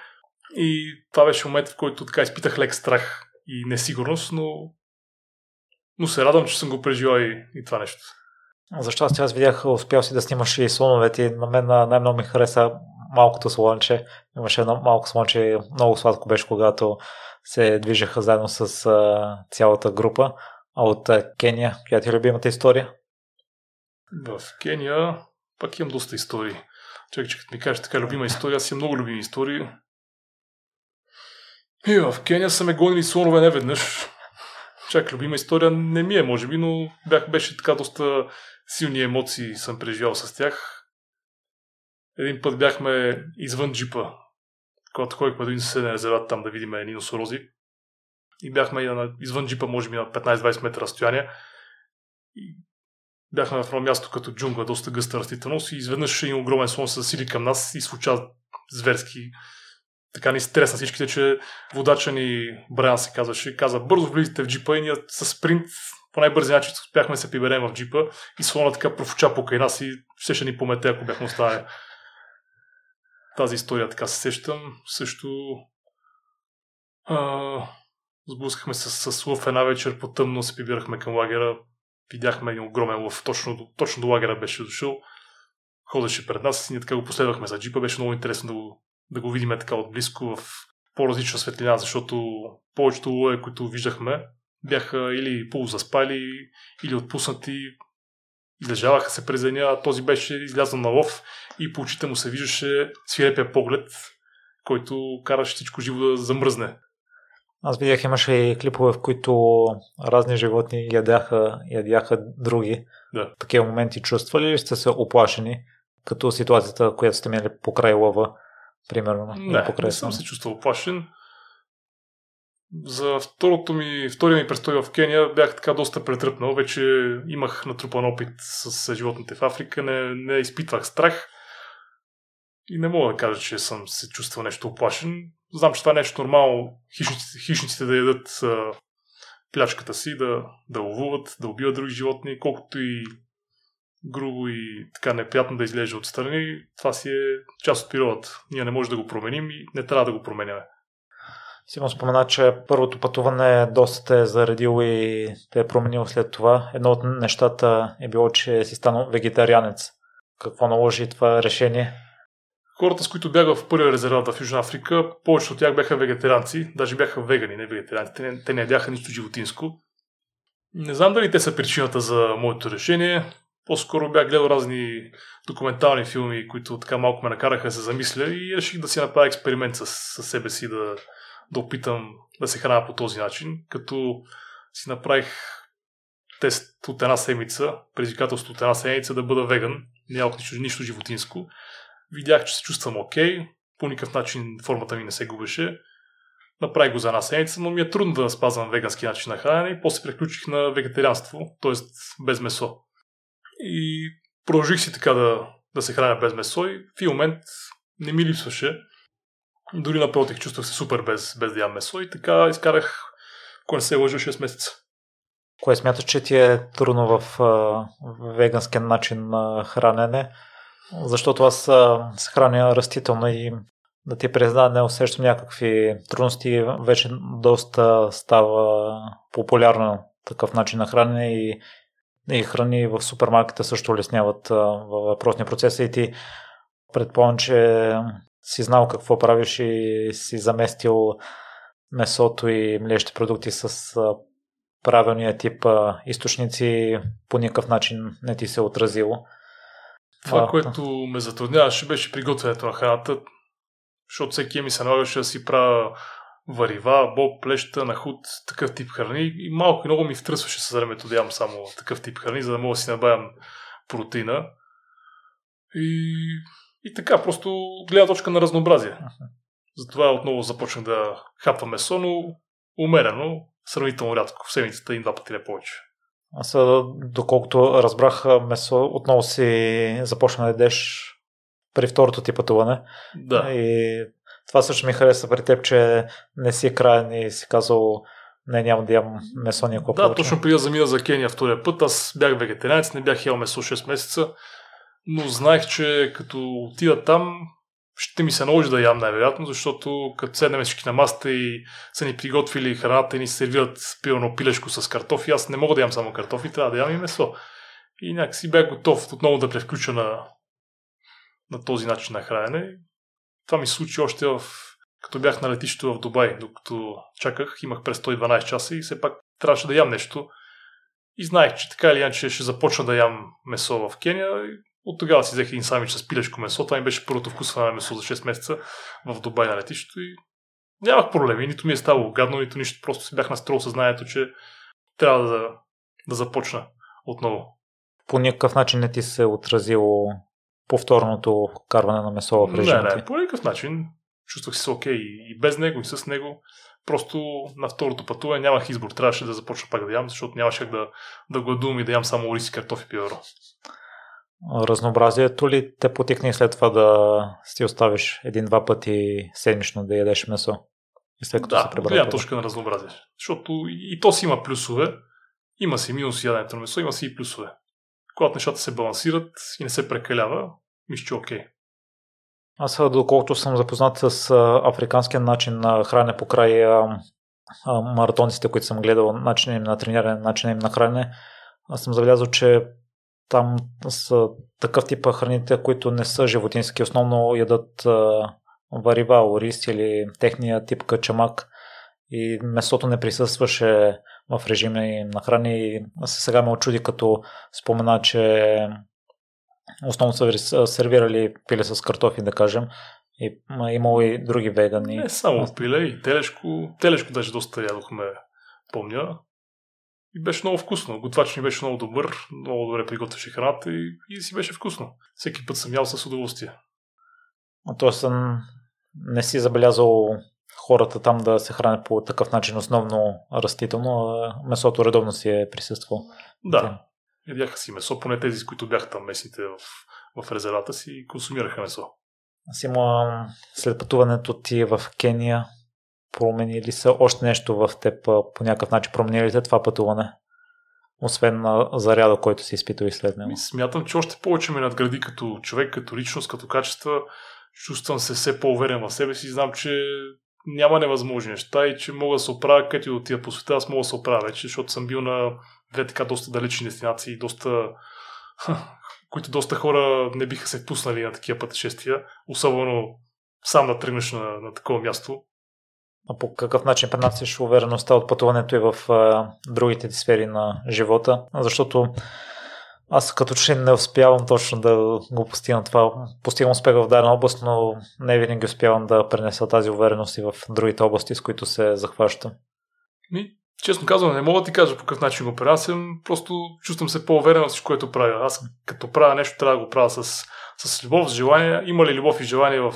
И това беше момент, в който така изпитах лек страх и несигурност, но, но се радвам, че съм го преживял и, и това нещо. Защо аз видях, успял си да снимаш и слоновете. На мен най-много ми хареса малкото слонче. Имаше едно малко слонче, много сладко беше, когато се движеха заедно с а, цялата група. А от Кения, коя ти е любимата история? В Кения пак имам доста истории. Чакай, че като ми кажеш така любима история, аз имам много любими истории. И в Кения са ме гонили слонове не веднъж. Чак любима история не ми е, може би, но бях, беше така доста силни емоции съм преживял с тях. Един път бяхме извън джипа, когато ходихме до един съседен резерват там да видим едни носорози. И бяхме извън джипа, може би на 15-20 метра разстояние. И бяхме в едно място като джунгла, доста гъста растителност и изведнъж един огромен слон се засили към нас и случа зверски така ни стресна всичките, че водача ни, Брайан се казваше, каза бързо влизате в джипа и ние с спринт по най-бързи начин успяхме се приберем в джипа и слона така профуча покрай нас и ще, ще ни помете, ако бяхме оставили. Тази история така се сещам. Също а, сблъскахме се с лъв една вечер по тъмно, се прибирахме към лагера. Видяхме един огромен лъв, точно, точно до лагера беше дошъл. Ходеше пред нас и ние така го последвахме за джипа. Беше много интересно да го да го видим така отблизко в по-различна светлина, защото повечето лоe, които виждахме, бяха или полузаспали, или отпуснати, лежаваха се през деня, а този беше излязъл на лов и по очите му се виждаше свирепия поглед, който караше всичко живо да замръзне. Аз видях, имаше и клипове, в които разни животни ядяха, ядяха други. Да. Такива моменти чувствали ли сте се оплашени, като ситуацията, която сте имали покрай лъва? примерно. Не, не съм се чувствал оплашен. За второто ми, втория ми престой в Кения бях така доста претръпнал. Вече имах натрупан опит с животните в Африка. Не, не изпитвах страх. И не мога да кажа, че съм се чувствал нещо оплашен. Знам, че това е нещо нормално. Хищниците, хищниците да ядат а, плячката си, да, да ловуват, да убиват други животни, колкото и грубо и така неприятно да изглежда отстрани, това си е част от природата. Ние не можем да го променим и не трябва да го променяме. Сигурно спомена, че първото пътуване доста те е заредил и те е променил след това. Едно от нещата е било, че си станал вегетарианец. Какво наложи това решение? Хората, с които бяха в първия резерват в Южна Африка, повечето от тях бяха вегетарианци, даже бяха вегани, не вегетарианци. Те не, те не бяха нищо животинско. Не знам дали те са причината за моето решение. По-скоро бях гледал разни документални филми, които така малко ме накараха да се замисля и реших да си направя експеримент с, с себе си, да, да опитам да се храня по този начин, като си направих тест от една седмица, предизвикателство от една седмица да бъда веган, нямах нищо, нищо животинско. Видях, че се чувствам окей, okay, по никакъв начин формата ми не се губеше. Направих го за една седмица, но ми е трудно да спазвам вегански начин на хранене и после приключих на вегетарианство, т.е. без месо. И продължих си така да, да се храня без месо и в един момент не ми липсваше. Дори напротив, чувствах се супер без, без да ям месо и така изкарах, ако не се лъжа, 6 месеца. Кое смяташ, че ти е трудно в а, веганския начин на хранене? Защото аз се храня растително и да ти призна, не усещам някакви трудности. Вече доста става популярно такъв начин на хранене и и храни в супермаркета също улесняват въпросния процес и ти предполагам, че си знал какво правиш и си заместил месото и млечните продукти с правилния тип източници по никакъв начин не ти се е отразило. Това, а, което ме затрудняваше, беше приготвянето на храната, защото всеки ми се налагаше да си правя варива, боб, плеща, нахуд, такъв тип храни. И малко и много ми втръсваше с времето да ям само такъв тип храни, за да мога да си набавям протеина. И, и така, просто гледна точка на разнообразие. Затова отново започнах да хапвам месо, но умерено, сравнително рядко, в седмицата и два пъти не повече. Аз, доколкото разбрах месо, отново си започна да ядеш при второто ти пътуване. Да. И това също ми хареса при теб, че не си краен и си казал не, няма да ям месо никога Да, повече. точно преди да замина за Кения втория път, аз бях вегетарианец, не бях ял месо 6 месеца, но знаех, че като отида там, ще ми се наложи да ям най-вероятно, защото като седнем всички на маста и са ни приготвили храната и ни сервират пилно пилешко с картофи, аз не мога да ям само картофи, трябва да ям и месо. И някакси бях готов отново да превключа на, на този начин на хранене. Това ми случи още в... като бях на летището в Дубай, докато чаках, имах през 112 часа и все пак трябваше да ям нещо. И знаех, че така или иначе ще започна да ям месо в Кения. От тогава си взех един самич с пилешко месо. Това ми беше първото вкусване на месо за 6 месеца в Дубай на летището и нямах проблеми. Нито ми е ставало гадно, нито нищо. Просто си бях настроил съзнанието, че трябва да, да започна отново. По никакъв начин не ти се е отразило повторното карване на месо в режим. Не, не, по никакъв начин. Чувствах се окей и без него, и с него. Просто на второто пътуване нямах избор. Трябваше да започна пак да ям, защото нямаше да, да гладувам и да ям само ориз и картофи пиверо. Разнообразието ли те потикне след това да си оставиш един-два пъти седмично да ядеш месо? И след като да, се пребра. точка на разнообразие. Защото и то си има плюсове. Има си минус яденето на месо, има си и плюсове когато нещата се балансират и не се прекалява, мисля, че окей. Аз, доколкото съм запознат с африканския начин на хранене по край маратониците, които съм гледал, начин им на трениране, начин им на хранене, аз съм забелязал, че там са такъв тип храните, които не са животински, основно ядат варива, ориз или техния тип качамак и месото не присъстваше в режима им на храни. Сега ме очуди като спомена, че основно са сервирали пиле с картофи, да кажем. И имало и други вегани. Не само пиле, и телешко. Телешко даже доста ядохме, помня. И беше много вкусно. Готвач ми беше много добър, много добре приготвяше храната и, и си беше вкусно. Всеки път съм ял с удоволствие. А то съм не си забелязал хората там да се хранят по такъв начин, основно растително, а месото редовно си е присъствало. Да, ядяха си месо, поне тези, с които бяха там местните в, в резервата си, консумираха месо. Сима, след пътуването ти в Кения, промени ли са още нещо в теб по някакъв начин? Промени ли те това пътуване? Освен на заряда, който си изпитал и след него. Смятам, че още повече ме надгради като човек, като личност, като качества. Чувствам се все по-уверен в себе си. Знам, че няма невъзможни неща и че мога да се оправя, където отида по света, аз мога да се оправя вече, защото съм бил на две така доста далечни дестинации, доста които доста хора не биха се пуснали на такива пътешествия, особено сам да тръгнеш на, на такова място. А по какъв начин пренасяш увереността от пътуването и в а, другите ти сфери на живота? Защото аз като че не успявам точно да го постигна това. Постигам успех в дадена област, но не винаги успявам да пренеса тази увереност и в другите области, с които се захващам. Ми, честно казвам, не мога да ти кажа по какъв начин го пренасям, просто чувствам се по-уверен в всичко, което правя. Аз като правя нещо, трябва да го правя с, с любов, с желание. Има ли любов и желание в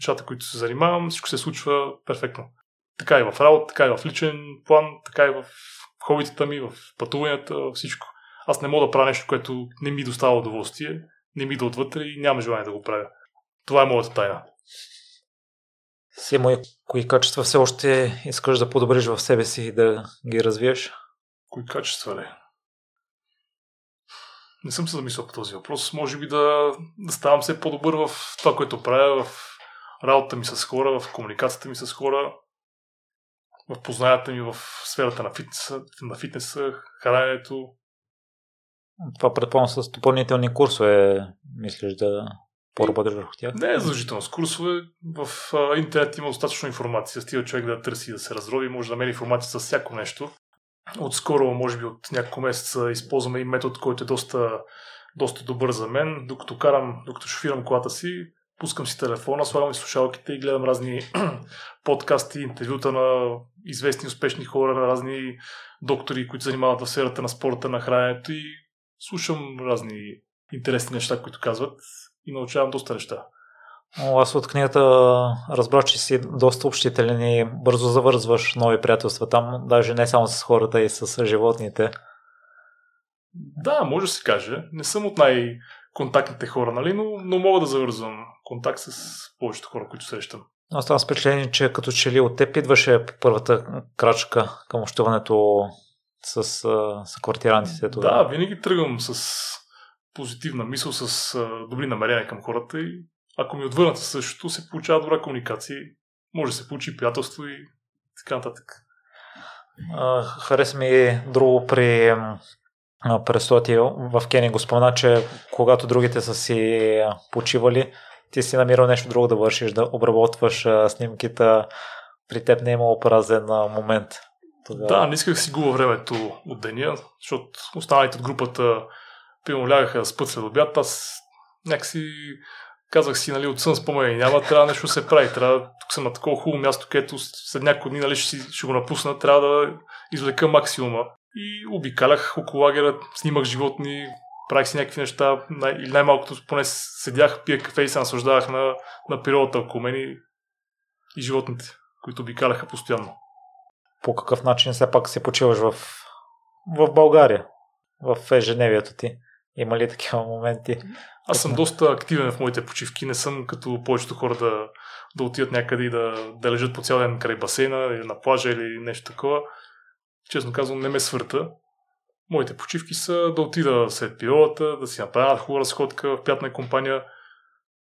нещата, които се занимавам, всичко се случва перфектно. Така и в работа, така и в личен план, така и в хобитата ми, в пътуванията, всичко. Аз не мога да правя нещо, което не ми достава удоволствие, не ми да отвътре и няма желание да го правя. Това е моята тайна. Симо, кои качества все още искаш да подобриш в себе си и да ги развиеш? Кои качества ли? Не съм се замислял по този въпрос. Може би да, да ставам все по-добър в това, което правя, в работата ми с хора, в комуникацията ми с хора, в познанията ми в сферата на фитнеса, на фитнеса храненето. Това предполагам с допълнителни курсове, мислиш да по-работиш върху тях? Не е задължително с курсове. В интернет има достатъчно информация. Стига човек да търси да се разрови, може да намери информация за всяко нещо. Отскоро, може би от няколко месеца, използваме и метод, който е доста, доста добър за мен. Докато карам, докато шофирам колата си, пускам си телефона, слагам и слушалките и гледам разни подкасти, интервюта на известни успешни хора, на разни доктори, които занимават в сферата на спорта, на храненето и слушам разни интересни неща, които казват и научавам доста неща. Аз от книгата разбрах, че си доста общителен и бързо завързваш нови приятелства там, даже не само с хората и с животните. Да, може да се каже. Не съм от най-контактните хора, нали? но, но мога да завързвам контакт с повечето хора, които срещам. Аз ставам впечатление, че като че ли от теб идваше първата крачка към общуването с, с квартирантите. Да, винаги тръгвам с позитивна мисъл, с добри намерения към хората и ако ми отвърнат същото, се получава добра комуникация. Може да се получи приятелство и така нататък. Хареса ми друго при престоти в Кени го спомена, че когато другите са си почивали, ти си намирал нещо друго да вършиш, да обработваш снимките, при теб не е имало празен момент. Тогава... Да, не исках да си губа времето от деня, защото останалите от групата примерно лягаха да спът след обяд, аз някакси казах си, нали, от сън спомени няма, трябва нещо да се прави, трябва, тук съм на такова хубаво място, където след няколко дни, нали, ще, ще го напусна, трябва да извлека максимума. И обикалях около лагера, снимах животни, правих си някакви неща, най- или най-малкото поне седях, пия кафе и се наслаждавах на, на природата около мен и, и животните, които обикаляха постоянно. По какъв начин все пак се почиваш в, в България, в ежедневието ти? Има ли такива моменти? Аз съм доста активен в моите почивки. Не съм като повечето хора да, да отидат някъде и да, да лежат по цял ден край басейна или на плажа или нещо такова. Честно казвам, не ме свърта. Моите почивки са да отида след пилата, да си направя хубава разходка в пятна компания,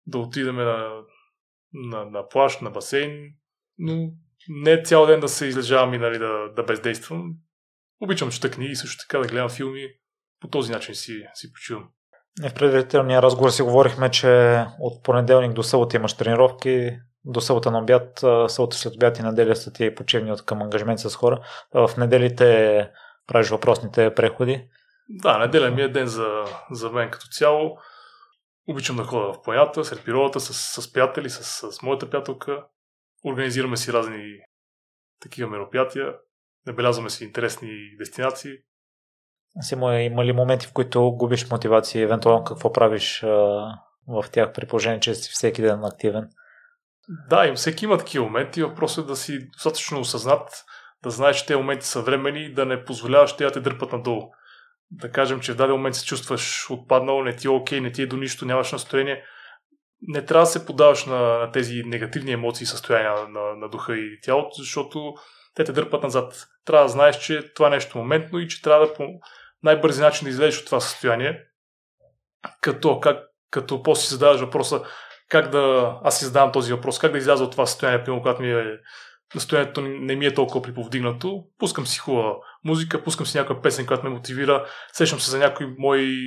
да отидем на, на, на плаж, на басейн, но не цял ден да се излежавам и нали, да, да бездействам. Обичам чета книги също така да гледам филми по този начин си, си почивам. В предварителния разговор си говорихме, че от понеделник до събота имаш тренировки, до събота на обяд, събота след обяд и неделя са ти почивни от към ангажимент с хора. В неделите правиш въпросните преходи. Да, неделя ми е ден за, за мен като цяло. Обичам да ходя в планята, сред природата, с, с приятели, с, с моята приятелка. Организираме си разни такива мероприятия. Набелязваме си интересни дестинации. Симо, има ли моменти, в които губиш мотивация и евентуално какво правиш а, в тях при положение, че си всеки ден активен? Да, и всеки има такива моменти. Въпросът е да си достатъчно осъзнат, да знаеш, че тези моменти са времени и да не позволяваш те да те дърпат надолу. Да кажем, че в даден момент се чувстваш отпаднал, не ти е окей, не ти е до нищо, нямаш настроение. не трябва да се подаваш на, на тези негативни емоции и състояния на, на, духа и тялото, защото те те дърпат назад. Трябва да знаеш, че това е нещо моментно и че трябва да по най-бързи начин да излезеш от това състояние. Като, как, като после си задаваш въпроса как да... Аз си задавам този въпрос, как да изляза от това състояние, примерно, когато ми е настроението не ми е толкова приповдигнато. Пускам си хубава музика, пускам си някаква песен, която ме мотивира, сещам се за някой мой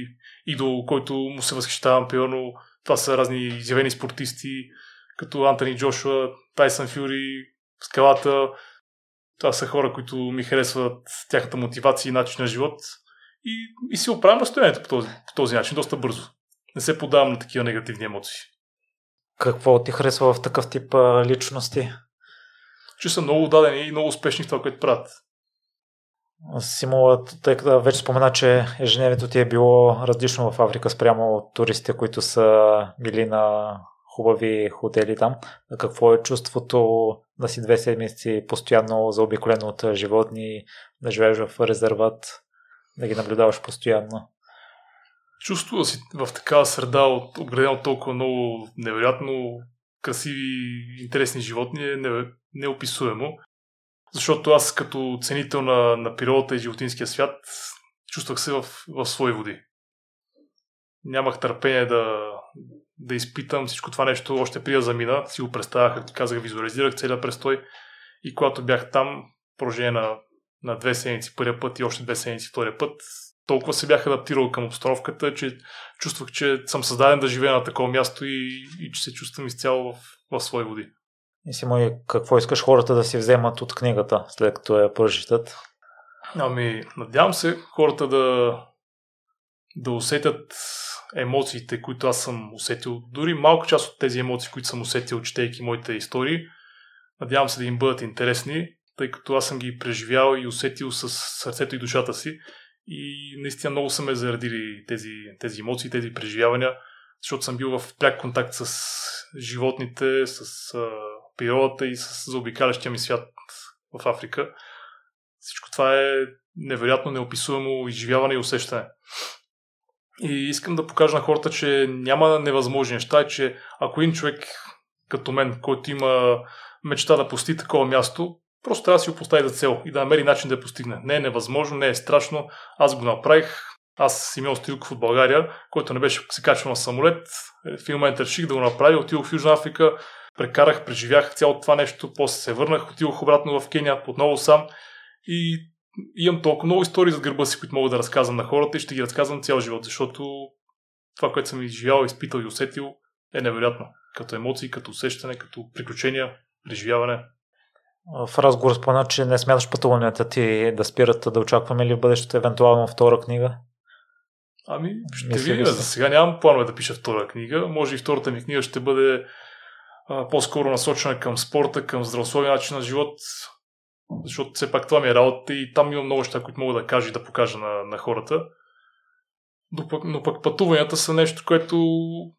идол, който му се възхищавам, примерно това са разни изявени спортисти, като Антони Джошуа, Тайсън Фюри, Скалата. Това са хора, които ми харесват тяхната мотивация и начин на живот. И, и си оправям настроението по този, по този начин, доста бързо. Не се подавам на такива негативни емоции. Какво ти харесва в такъв тип личности? Че са много дадени и много успешни в това, което правят. Симула, тъй като вече спомена, че ежедневието ти е било различно в Африка спрямо туристите, които са били на хубави хотели там. Какво е чувството да си две седмици постоянно заобиколено от животни, да живееш в резерват, да ги наблюдаваш постоянно? Чувство да си в такава среда, обградена от толкова много невероятно красиви, интересни животни е неописуемо. Защото аз като ценител на, на природата и животинския свят чувствах се в, в свои води. Нямах търпение да, да изпитам всичко това нещо още при да замина. Си го представях, както казах, визуализирах целият престой. И когато бях там, продължение на, на две седмици първия път и още две седмици втория път, толкова се бях адаптирал към обстановката, че чувствах, че съм създаден да живея на такова място и, и че се чувствам изцяло в, в свои води. И си мой, какво искаш хората да си вземат от книгата, след като я прочитат? Ами, надявам се хората да, да усетят емоциите, които аз съм усетил. Дори малка част от тези емоции, които съм усетил, четейки моите истории, надявам се да им бъдат интересни, тъй като аз съм ги преживял и усетил с сърцето и душата си. И наистина много са ме заредили тези, тези емоции, тези преживявания, защото съм бил в пряк контакт с животните, с природата и с заобикалящия ми свят в Африка. Всичко това е невероятно неописуемо изживяване и усещане. И искам да покажа на хората, че няма невъзможни неща, че ако един човек като мен, който има мечта да пости такова място, просто трябва да си го постави за цел и да намери начин да я постигне. Не е невъзможно, не е страшно. Аз го направих. Аз Симеон Стилков от България, който не беше се качвал на самолет. В един момент реших да го направя. Отидох в Южна Африка, прекарах, преживях цялото това нещо, после се върнах, отидох обратно в Кения, отново сам и имам толкова много истории за гърба си, които мога да разказвам на хората и ще ги разказвам цял живот, защото това, което съм изживял, изпитал и усетил е невероятно. Като емоции, като усещане, като приключения, преживяване. В разговор спомена, че не смяташ пътуванията ти да спират да очакваме ли в бъдещето евентуално втора книга? Ами, ще видим. За сега нямам планове да пиша втора книга. Може и втората ми книга ще бъде по-скоро насочена към спорта, към здравословен начин на живот, защото все пак това ми е работа и там имам много неща, които мога да кажа и да покажа на, на хората. Но пък, но пък пътуванията са нещо, което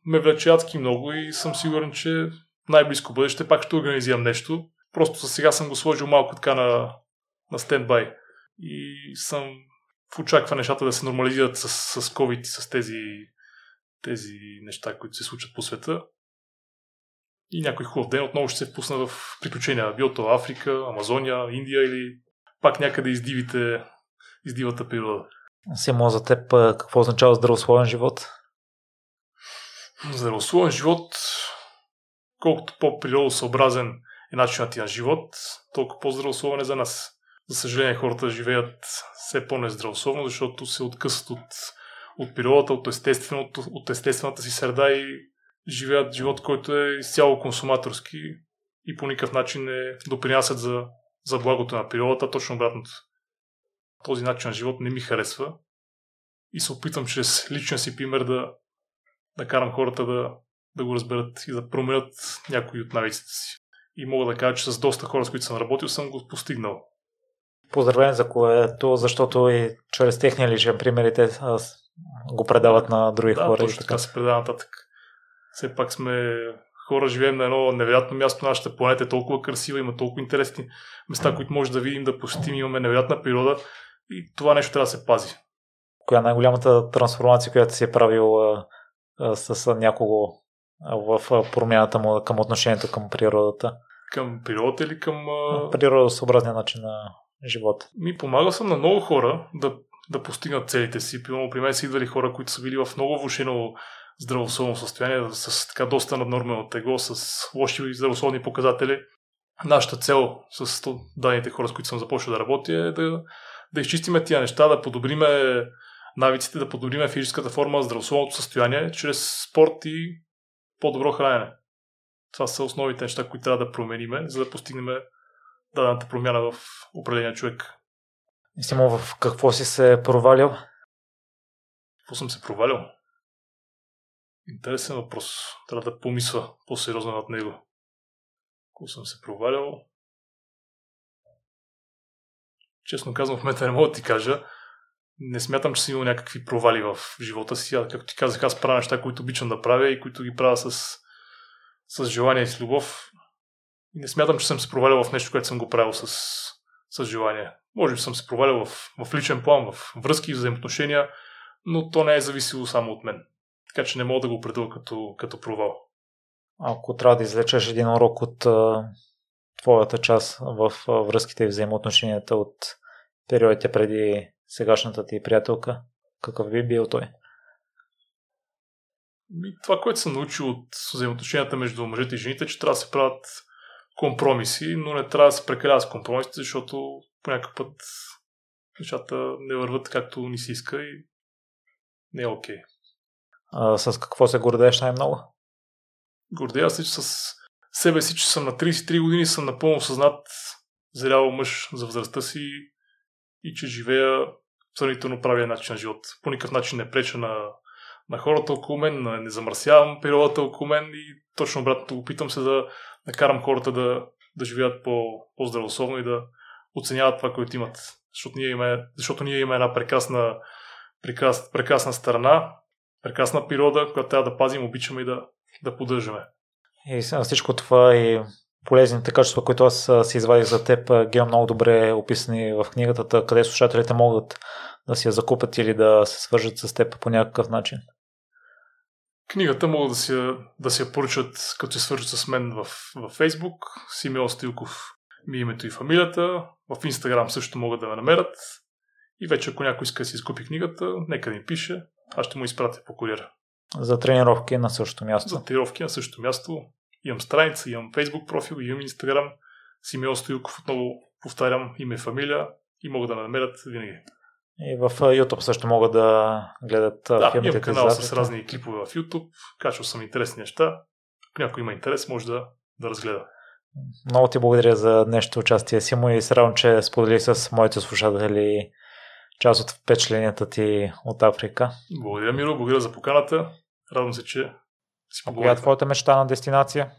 ме влече адски много и съм сигурен, че най-близко бъдеще пак ще организирам нещо. Просто за сега съм го сложил малко така на, на стендбай. И съм в очаква нещата да се нормализират с, с COVID и с тези, тези неща, които се случват по света и някой хубав ден отново ще се впусна в приключения. Било то Африка, Амазония, Индия или пак някъде издивите, издивата природа. Симо за теб какво означава здравословен живот? Здравословен живот, колкото по-природосъобразен е начинът ти на живот, толкова по-здравословен е за нас. За съжаление, хората живеят все по-нездравословно, защото се откъсват от, от природата, от, естественото, от естествената си среда и живеят живот, който е изцяло консуматорски и по никакъв начин не допринасят за, за благото на природата, точно обратното. Този начин на живот не ми харесва и се опитвам чрез личния си пример да, да карам хората да, да го разберат и да променят някои от навиците си. И мога да кажа, че с доста хора, с които съм работил, съм го постигнал. Поздравление за което, защото и чрез техния личен пример и те го предават на други да, хора. Точно така се предава нататък. Все пак сме хора, живеем на едно невероятно място. Нашата планета е толкова красива, има толкова интересни места, които може да видим, да посетим. Имаме невероятна природа и това нещо трябва да се пази. Коя е най-голямата трансформация, която си е правил а, а, с, с някого в промяната му към отношението към природата? Към природата или към... Природосъобразния начин на живота. Ми помагал съм на много хора да, да постигнат целите си. Примерно при мен са идвали хора, които са били в много влушено здравословно състояние, с така доста наднормено тегло, с лоши здравословни показатели. Нашата цел с данните хора, с които съм започнал да работя е да, да изчистиме тия неща, да подобриме навиците, да подобриме физическата форма, здравословното състояние, чрез спорт и по-добро хранене. Това са основните неща, които трябва да промениме, за да постигнем дадената промяна в определения човек. Симо, в какво си се провалил? Какво съм се провалил? Интересен въпрос. Трябва да помисля по-сериозно над него. Какво съм се провалил? Честно казвам, в момента не мога да ти кажа. Не смятам, че съм имал някакви провали в живота си. А, както ти казах, аз правя неща, които обичам да правя и които ги правя с, с желание и с любов. И не смятам, че съм се провалил в нещо, което съм го правил с, с желание. Може би съм се провалил в, в личен план, в връзки, взаимоотношения, но то не е зависело само от мен. Така че не мога да го определя като, като провал. Ако трябва да извлечеш един урок от а, твоята част в а, връзките и взаимоотношенията от периодите преди сегашната ти приятелка, какъв би бил той? Това, което съм научил от взаимоотношенията между мъжете и жените, че трябва да се правят компромиси, но не трябва да се прекалява с компромисите, защото по някакъв път нещата не върват както ни се иска и не е окей. Okay. А, с какво се гордееш най-много? Гордея се, че с себе си, че съм на 33 години, съм напълно съзнат зрял мъж за възрастта си и че живея сравнително правия начин на живот. По никакъв начин не преча на, на хората около мен, не замърсявам природата около мен и точно обратното го питам се да накарам хората да, да живеят по, по-здравословно и да оценяват това, което имат. Защото ние имаме, защото ние имаме една прекрасна, прекрас, прекрасна страна, прекрасна природа, която трябва да пазим, обичаме и да, да поддържаме. И всичко това и полезните качества, които аз си извадих за теб, ги много добре описани в книгата, къде слушателите могат да си я закупят или да се свържат с теб по някакъв начин. Книгата могат да си, да си я поръчат, като се свържат с мен в, в Facebook. Симеон Стилков ми е името и фамилията. В Instagram също могат да ме намерят. И вече ако някой иска да си изкупи книгата, нека да ми пише. Аз ще му изпратя по куриера. За тренировки на същото място. За тренировки на същото място. Имам страница, имам Facebook профил, имам Instagram. Симеон Стоилков отново повтарям име и фамилия и могат да ме намерят винаги. И в YouTube също могат да гледат да, филмите. Да, канал с разни клипове в YouTube. Качвал съм интересни неща. Ако някой има интерес, може да, да разгледа. Много ти благодаря за днешното участие, Симо, и се радвам, че сподели с моите слушатели част от впечатленията ти от Африка. Благодаря, Миро, благодаря за поканата. Радвам се, че си Коя е твоята мечта на дестинация?